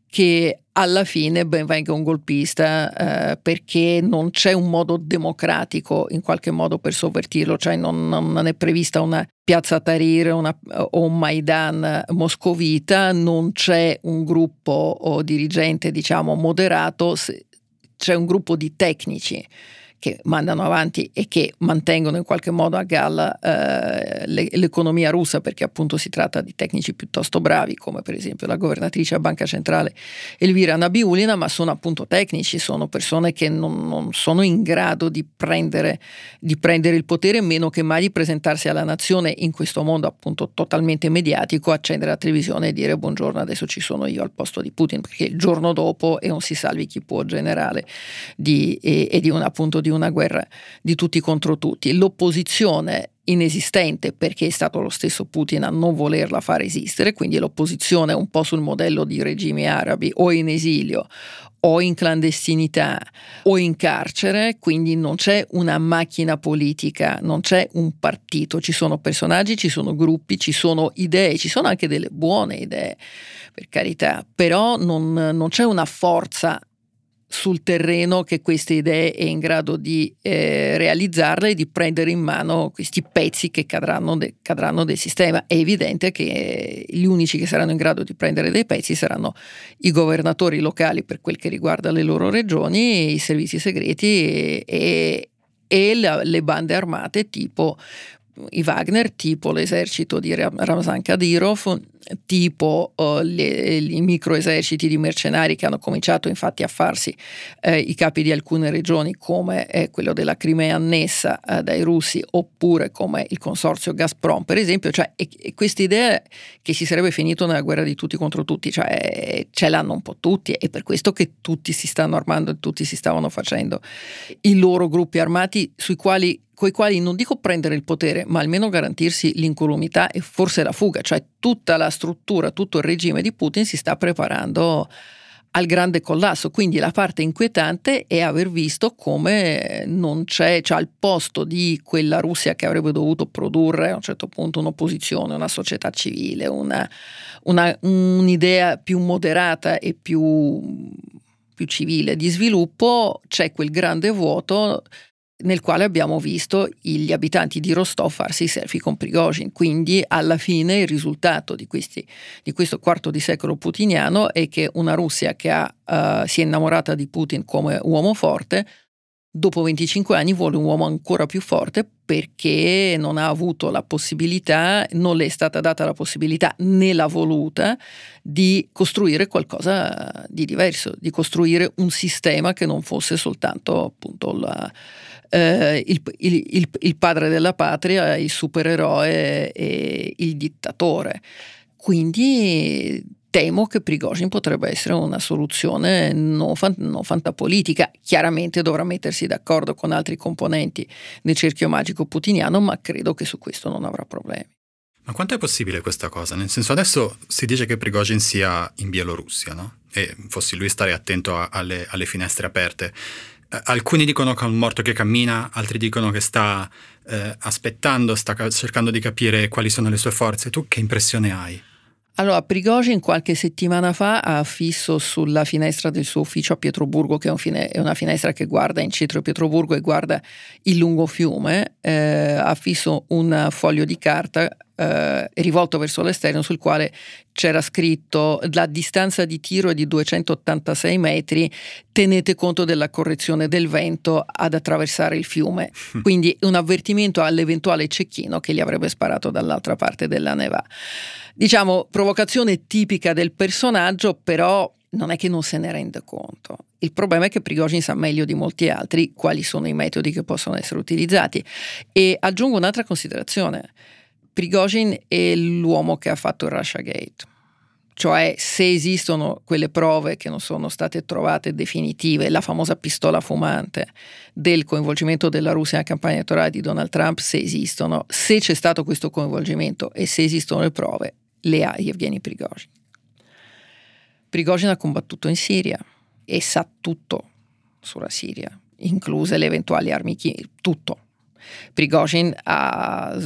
che alla fine ben venga un golpista eh, perché non c'è un modo democratico in qualche modo per sovvertirlo, cioè non, non è prevista una piazza Tahrir una, o un Maidan moscovita, non c'è un gruppo dirigente diciamo moderato, c'è un gruppo di tecnici che mandano avanti e che mantengono in qualche modo a galla eh, l'economia russa perché appunto si tratta di tecnici piuttosto bravi come per esempio la governatrice a Banca Centrale Elvira Nabiulina ma sono appunto tecnici, sono persone che non, non sono in grado di prendere, di prendere il potere meno che mai di presentarsi alla nazione in questo mondo appunto totalmente mediatico, accendere la televisione e dire buongiorno adesso ci sono io al posto di Putin perché il giorno dopo è un si salvi chi può generale di, e, e di un appunto di di una guerra di tutti contro tutti. L'opposizione inesistente perché è stato lo stesso Putin a non volerla fare esistere, quindi l'opposizione un po' sul modello di regimi arabi o in esilio o in clandestinità o in carcere, quindi non c'è una macchina politica, non c'è un partito, ci sono personaggi, ci sono gruppi, ci sono idee, ci sono anche delle buone idee, per carità, però non, non c'è una forza sul terreno che queste idee è in grado di eh, realizzarle e di prendere in mano questi pezzi che cadranno, de, cadranno, del sistema. È evidente che gli unici che saranno in grado di prendere dei pezzi saranno i governatori locali per quel che riguarda le loro regioni, i servizi segreti e, e, e la, le bande armate tipo i Wagner, tipo l'esercito di Ramzan Kadyrov, tipo uh, le, i microeserciti di mercenari che hanno cominciato infatti a farsi eh, i capi di alcune regioni come eh, quello della Crimea annessa eh, dai russi oppure come il consorzio Gazprom per esempio, cioè questa idea che si sarebbe finito nella guerra di tutti contro tutti, cioè ce l'hanno un po' tutti e per questo che tutti si stanno armando e tutti si stavano facendo. I loro gruppi armati sui quali coi quali non dico prendere il potere, ma almeno garantirsi l'incolumità e forse la fuga, cioè tutta la struttura, tutto il regime di Putin si sta preparando al grande collasso. Quindi la parte inquietante è aver visto come non c'è, cioè al posto di quella Russia che avrebbe dovuto produrre a un certo punto un'opposizione, una società civile, una, una, un'idea più moderata e più, più civile di sviluppo, c'è quel grande vuoto nel quale abbiamo visto gli abitanti di Rostov farsi i selfie con Prigozhin. Quindi alla fine il risultato di, questi, di questo quarto di secolo putiniano è che una Russia che ha, uh, si è innamorata di Putin come uomo forte, dopo 25 anni vuole un uomo ancora più forte perché non ha avuto la possibilità, non le è stata data la possibilità né l'ha voluta di costruire qualcosa di diverso, di costruire un sistema che non fosse soltanto appunto la, eh, il, il, il, il, padre della patria, il supereroe e il dittatore. Quindi temo che Prigozhin potrebbe essere una soluzione non, fan, non, fantapolitica. Chiaramente dovrà mettersi d'accordo con altri componenti del cerchio magico putiniano, ma credo che su questo non avrà problemi. Ma quanto è possibile questa cosa? Nel senso, adesso si dice che Prigozhin sia in Bielorussia, no? E fossi lui stare attento a, alle, alle finestre aperte. Eh, alcuni dicono che è un morto che cammina, altri dicono che sta eh, aspettando, sta cercando di capire quali sono le sue forze. Tu che impressione hai? Allora, Prigozhin qualche settimana fa ha affisso sulla finestra del suo ufficio a Pietroburgo, che è, un fine, è una finestra che guarda in centro Pietroburgo e guarda il lungo fiume, eh, ha affisso un foglio di carta eh, rivolto verso l'esterno sul quale c'era scritto la distanza di tiro è di 286 metri, tenete conto della correzione del vento ad attraversare il fiume. [LAUGHS] Quindi un avvertimento all'eventuale cecchino che gli avrebbe sparato dall'altra parte della neva. Diciamo, provocazione tipica del personaggio, però non è che non se ne rende conto. Il problema è che Prigozhin sa meglio di molti altri quali sono i metodi che possono essere utilizzati. E aggiungo un'altra considerazione. Prigozhin è l'uomo che ha fatto il Russia Gate. Cioè, se esistono quelle prove che non sono state trovate definitive, la famosa pistola fumante del coinvolgimento della Russia nella campagna elettorale di Donald Trump, se esistono, se c'è stato questo coinvolgimento e se esistono le prove, le ha Yevgeny Prigozhin. Prigozhin ha combattuto in Siria e sa tutto sulla Siria, incluse le eventuali armi chimiche, tutto. Prigozhin ha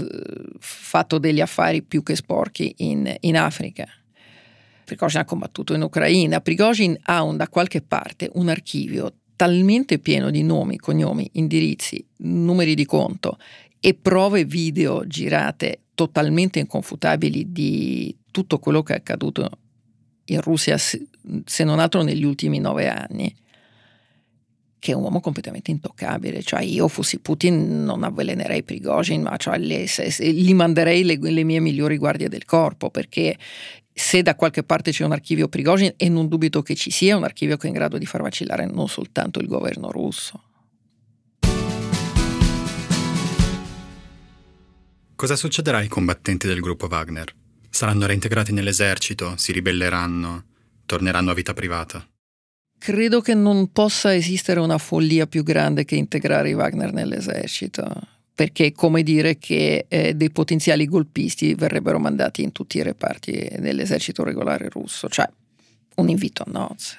fatto degli affari più che sporchi in, in Africa. Prigozhin ha combattuto in Ucraina. Prigozhin ha un, da qualche parte un archivio talmente pieno di nomi, cognomi, indirizzi, numeri di conto e prove video girate totalmente inconfutabili di tutto quello che è accaduto in Russia, se non altro negli ultimi nove anni, che è un uomo completamente intoccabile. Cioè io fossi Putin non avvelenerei Prigozhin, ma cioè le, se, se, gli manderei le, le, mie migliori guardie del corpo, perché se da qualche parte c'è un archivio Prigozhin, e non dubito che ci sia, un archivio che è in grado di far vacillare non soltanto il governo russo. Cosa succederà ai combattenti del gruppo Wagner? Saranno reintegrati nell'esercito? Si ribelleranno? Torneranno a vita privata? Credo che non possa esistere una follia più grande che integrare i Wagner nell'esercito, perché è come dire che eh, dei potenziali golpisti verrebbero mandati in tutti i reparti dell'esercito regolare russo, cioè un invito a nozze.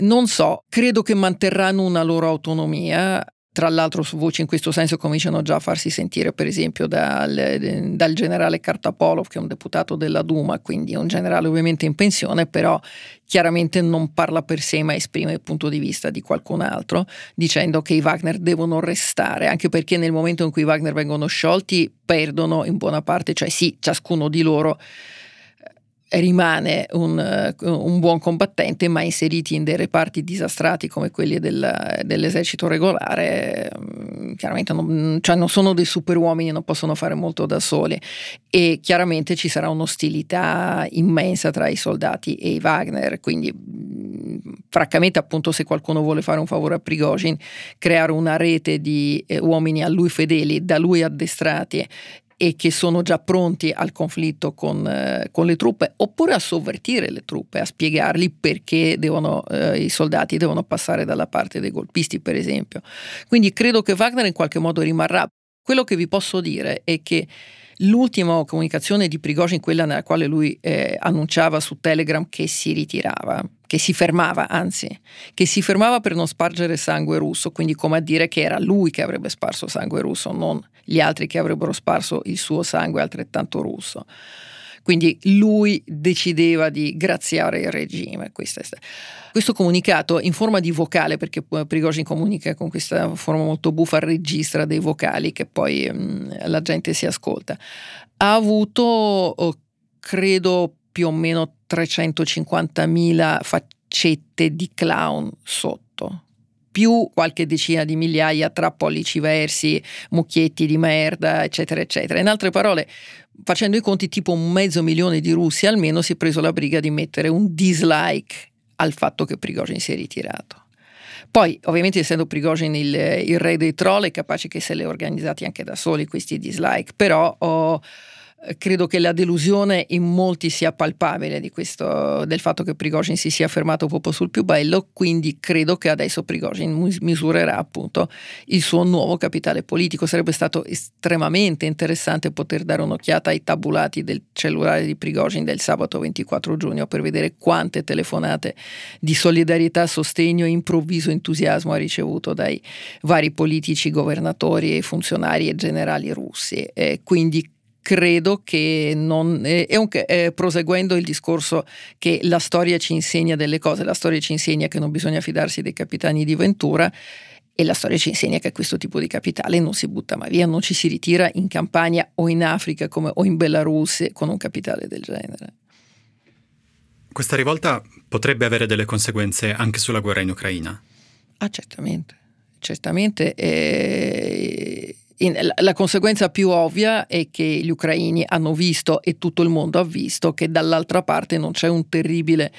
Non so, credo che manterranno una loro autonomia, tra l'altro voci in questo senso cominciano già a farsi sentire per esempio dal, dal, generale Kartapolov che è un deputato della Duma, quindi un generale ovviamente in pensione, però chiaramente non parla per sé ma esprime il punto di vista di qualcun altro dicendo che i Wagner devono restare, anche perché nel momento in cui i Wagner vengono sciolti perdono in buona parte, cioè sì, ciascuno di loro rimane un, eh, un, buon combattente, ma inseriti in dei reparti disastrati come quelli del, dell'esercito regolare, mm, chiaramente non, cioè non sono dei superuomini, non possono fare molto da soli. E chiaramente ci sarà un'ostilità immensa tra i soldati e i Wagner, quindi mm, francamente appunto se qualcuno vuole fare un favore a Prigozhin, creare una rete di eh, uomini a lui fedeli, da lui addestrati e che sono già pronti al conflitto con, eh, con, le truppe, oppure a sovvertire le truppe, a spiegargli perché devono, eh, i soldati devono passare dalla parte dei golpisti, per esempio. Quindi credo che Wagner in qualche modo rimarrà. Quello che vi posso dire è che L'ultima comunicazione di Prigozhin, quella nella quale lui eh, annunciava su Telegram che si ritirava, che si fermava, anzi, che si fermava per non spargere sangue russo, quindi come a dire che era lui che avrebbe sparso sangue russo, non gli altri che avrebbero sparso il suo sangue altrettanto russo. Quindi lui decideva di graziare il regime. Questo comunicato in forma di vocale, perché Prigozhin comunica con questa forma molto buffa, registra dei vocali che poi mh, mm, la gente si ascolta, ha avuto, oh, credo, più o meno 350.000 faccette di clown sotto più qualche decina di migliaia tra pollici versi, mucchietti di merda, eccetera, eccetera. In altre parole, facendo i conti, tipo mezzo milione di russi almeno si è preso la briga di mettere un dislike al fatto che Prigozhin si è ritirato. Poi, ovviamente, essendo Prigozhin il, il re dei troll, è capace che se li organizzati anche da soli questi dislike, però oh, credo che la delusione in molti sia palpabile questo, del fatto che Prigozhin si sia fermato proprio sul più bello, quindi credo che adesso Prigozhin misurerà appunto il suo nuovo capitale politico. Sarebbe stato estremamente interessante poter dare un'occhiata ai tabulati del cellulare di Prigozhin del sabato 24 giugno per vedere quante telefonate di solidarietà, sostegno e improvviso entusiasmo ha ricevuto dai vari politici, governatori, funzionari e generali russi. E quindi credo che non, è un, è proseguendo il discorso che la storia ci insegna delle cose, la storia ci insegna che non bisogna fidarsi dei capitani di Ventura e la storia ci insegna che questo tipo di capitale non si butta mai via, non ci si ritira in campagna o in Africa come, o in Belarus con un capitale del genere. Questa rivolta potrebbe avere delle conseguenze anche sulla guerra in Ucraina? Ah, certamente, certamente. Eh, la, conseguenza più ovvia è che gli ucraini hanno visto e tutto il mondo ha visto che dall'altra parte non c'è un terribile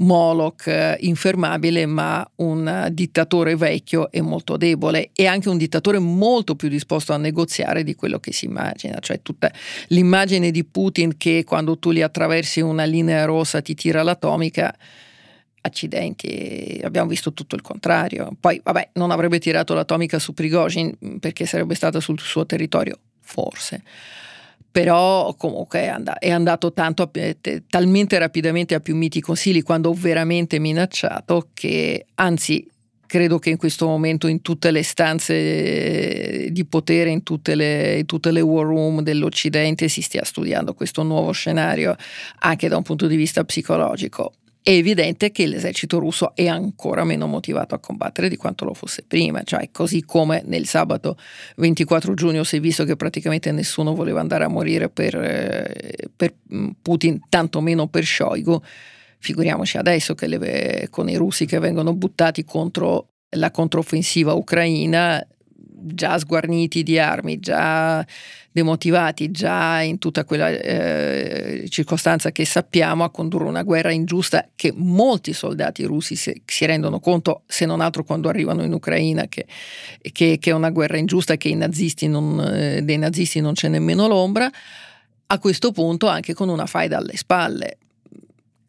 Moloch eh, infermabile, ma un dittatore vecchio e molto debole e anche un dittatore molto più disposto a negoziare di quello che si immagina, cioè tutta l'immagine di Putin che quando tu li attraversi una linea rossa ti tira l'atomica accidenti, abbiamo visto tutto il contrario. Poi, vabbè, non avrebbe tirato l'atomica su Prigozhin perché sarebbe stata sul suo territorio, forse. Però comunque è, andato tanto a, talmente rapidamente a più miti consigli quando veramente minacciato che anzi credo che in questo momento in tutte le stanze di potere, in tutte le, in tutte le war room dell'Occidente si stia studiando questo nuovo scenario anche da un punto di vista psicologico è evidente che l'esercito russo è ancora meno motivato a combattere di quanto lo fosse prima, cioè così come nel sabato 24 giugno si è visto che praticamente nessuno voleva andare a morire per, eh, per mm, Putin, tantomeno per Shoigu, figuriamoci adesso che le, con i russi che vengono buttati contro la controffensiva ucraina, già sguarniti di armi, già demotivati, già in tutta quella eh, circostanza che sappiamo a condurre una guerra ingiusta che molti soldati russi si, si rendono conto, se non altro quando arrivano in Ucraina, che, che, che è una guerra ingiusta, che nazisti non, eh, dei nazisti non c'è nemmeno l'ombra, a questo punto anche con una faida alle spalle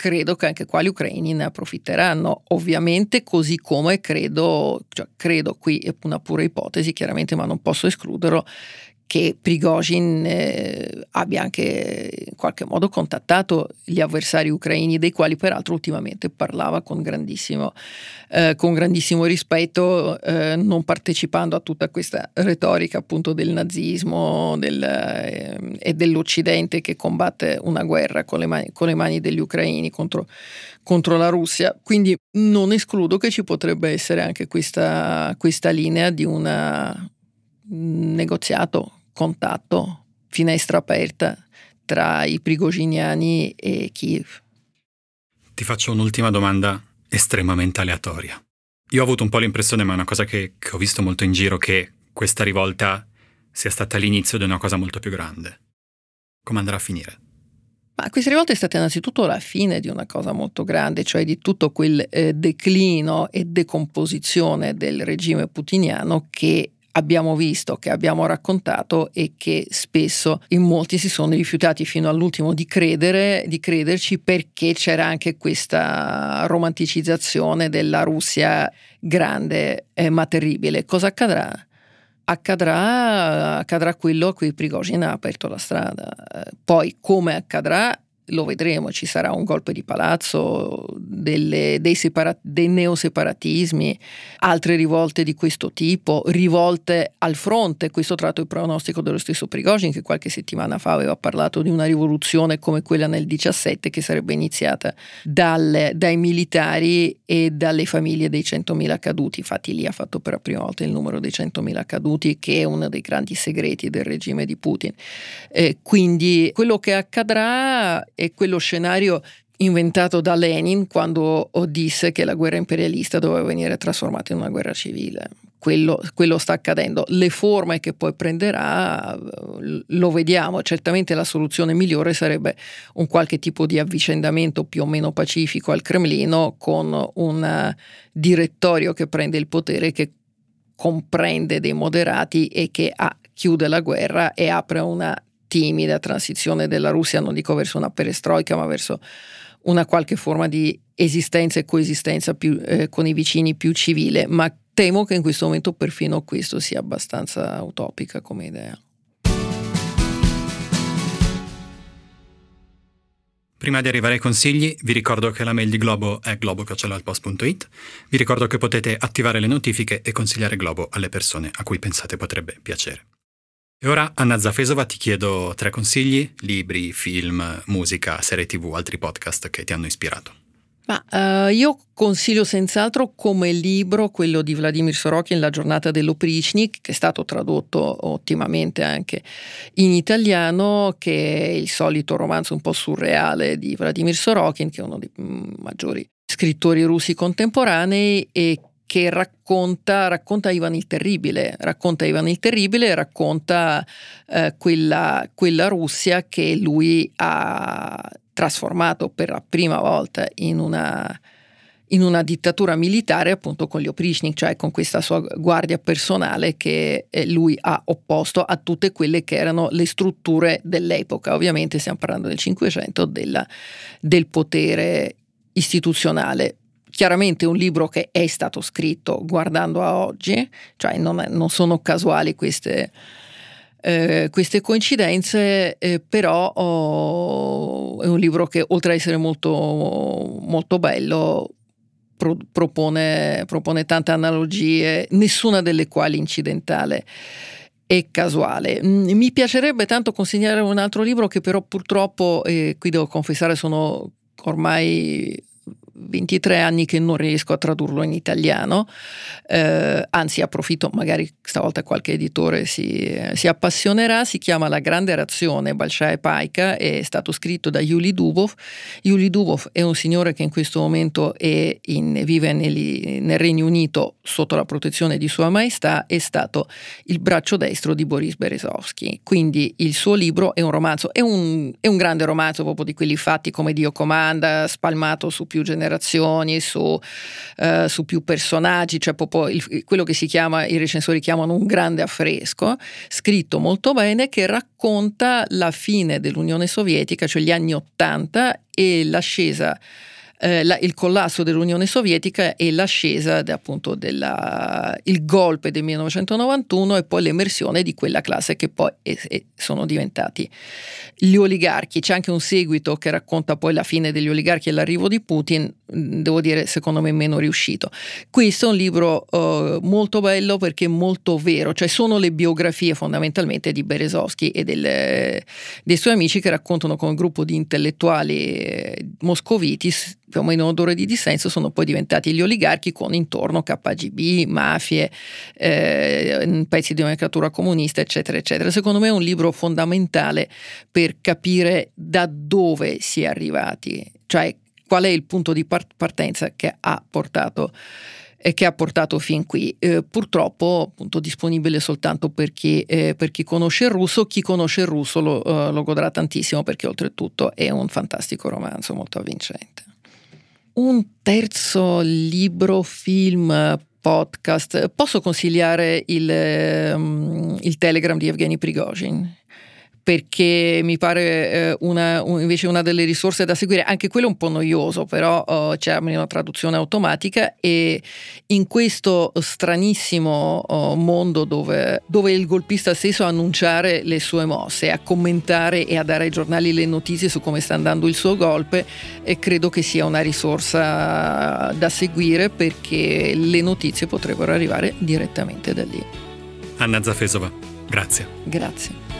credo che anche qua gli ucraini ne approfitteranno, ovviamente così come credo, cioè credo qui è una pura ipotesi chiaramente, ma non posso escluderlo, che Prigozhin eh, abbia anche in qualche modo contattato gli avversari ucraini, dei quali peraltro ultimamente parlava con grandissimo, eh, con grandissimo rispetto, eh, non partecipando a tutta questa retorica appunto del nazismo del, eh, e dell'Occidente che combatte una guerra con le mani, con le mani degli ucraini contro, contro, la Russia. Quindi non escludo che ci potrebbe essere anche questa, questa linea di un negoziato contatto, finestra aperta tra i prigoginiani e Kiev. Ti faccio un'ultima domanda estremamente aleatoria. Io ho avuto un po' l'impressione, ma è una cosa che, che ho visto molto in giro, che questa rivolta sia stata l'inizio di una cosa molto più grande. Come andrà a finire? Ma questa rivolta è stata innanzitutto la fine di una cosa molto grande, cioè di tutto quel eh, declino e decomposizione del regime putiniano che abbiamo visto, che abbiamo raccontato e che spesso in molti si sono rifiutati fino all'ultimo di credere, di crederci perché c'era anche questa romanticizzazione della Russia grande ma terribile. Cosa accadrà? accadrà, accadrà quello a cui Prigozhin ha aperto la strada. Poi come accadrà lo vedremo, ci sarà un golpe di palazzo, delle, dei, separa- dei, neoseparatismi, altre rivolte di questo tipo, rivolte al fronte. Questo tratto il pronostico dello stesso Prigozhin che qualche settimana fa aveva parlato di una rivoluzione come quella nel 17 che sarebbe iniziata dal, dai militari e dalle famiglie dei 100.000 caduti. Infatti lì ha fatto per la prima volta il numero dei 100.000 caduti che è uno dei grandi segreti del regime di Putin. Eh, quindi quello che accadrà è quello scenario inventato da Lenin quando disse che la guerra imperialista doveva venire trasformata in una guerra civile. Quello, quello, sta accadendo. Le forme che poi prenderà lo vediamo. Certamente la soluzione migliore sarebbe un qualche tipo di avvicendamento più o meno pacifico al Cremlino con un direttorio che prende il potere, che comprende dei moderati e che ha, chiude la guerra e apre una timida transizione della Russia, non dico verso una perestroica, ma verso una qualche forma di esistenza e coesistenza più, eh, con i vicini più civile, ma temo che in questo momento perfino questo sia abbastanza utopica come idea. Prima di arrivare ai consigli, vi ricordo che la mail di Globo è globo.it. Vi ricordo che potete attivare le notifiche e consigliare Globo alle persone a cui pensate potrebbe piacere. E ora, Anna Zafesova, ti chiedo tre consigli, libri, film, musica, serie tv, altri podcast che ti hanno ispirato. Ma, uh, io consiglio senz'altro come libro quello di Vladimir Sorokin, La giornata dell'Oprichnik, che è stato tradotto ottimamente anche in italiano, che è il solito romanzo un po' surreale di Vladimir Sorokin, che è uno dei mm, maggiori scrittori russi contemporanei e che racconta, racconta, Ivan il Terribile, racconta Ivan il Terribile, racconta eh, quella, quella, Russia che lui ha trasformato per la prima volta in una, in una dittatura militare appunto con gli Oprichnik, cioè con questa sua guardia personale che eh, lui ha opposto a tutte quelle che erano le strutture dell'epoca. Ovviamente stiamo parlando del Cinquecento, del potere istituzionale chiaramente un libro che è stato scritto guardando a oggi, cioè non, non sono casuali queste, eh, queste coincidenze, eh, però oh, è un libro che oltre ad essere molto, molto bello pro, propone, propone tante analogie, nessuna delle quali incidentale casuale. Mm, mi piacerebbe tanto consigliare un altro libro che però purtroppo, eh, qui devo confessare, sono ormai 23 anni che non riesco a tradurlo in italiano, eh, anzi approfitto, magari stavolta qualche editore si, si, appassionerà, si chiama La grande razione Balshai Paika, è stato scritto da Yuli Dubov. Yuli Dubov è un signore che in questo momento in, vive nel, nel Regno Unito sotto la protezione di Sua Maestà, è stato il braccio destro di Boris Berezovsky, quindi il suo libro è un romanzo, è un, è un grande romanzo proprio di quelli fatti come Dio comanda, spalmato su più generazioni generazioni, su, eh, su più personaggi, cioè il, quello che si chiama, i recensori chiamano un grande affresco, scritto molto bene, che racconta la fine dell'Unione Sovietica, cioè gli anni Ottanta e l'ascesa eh, la, il collasso dell'Unione Sovietica e l'ascesa appunto del golpe del 1991 e poi l'emersione di quella classe che poi è, è, sono diventati gli oligarchi. C'è anche un seguito che racconta poi la fine degli oligarchi e l'arrivo di Putin, devo dire secondo me meno riuscito. Questo è un libro uh, molto bello perché molto vero, cioè sono le biografie fondamentalmente di Berezovsky e del, dei suoi amici che raccontano con un gruppo di intellettuali eh, moscoviti più o meno odore di dissenso sono poi diventati gli oligarchi con intorno KGB, mafie, eh, pezzi di nomenclatura comunista, eccetera, eccetera. Secondo me è un libro fondamentale per capire da dove si è arrivati, cioè qual è il punto di partenza che ha portato che ha portato fin qui. Eh, purtroppo appunto disponibile soltanto per chi, eh, per chi, conosce il russo, chi conosce il russo lo, uh, lo godrà tantissimo perché oltretutto è un fantastico romanzo molto avvincente. Un terzo libro, film, podcast. Posso consigliare il, um, il Telegram di Evgeny Prigozhin? Perché mi pare eh, una, un, invece una delle risorse da seguire, anche quello un po' noioso, però oh, c'è una traduzione automatica e in questo stranissimo oh, mondo dove, dove, il golpista stesso a annunciare le sue mosse, a commentare e a dare ai giornali le notizie su come sta andando il suo golpe, e credo che sia una risorsa da seguire perché le notizie potrebbero arrivare direttamente da lì. Anna Zafesova, grazie. Grazie.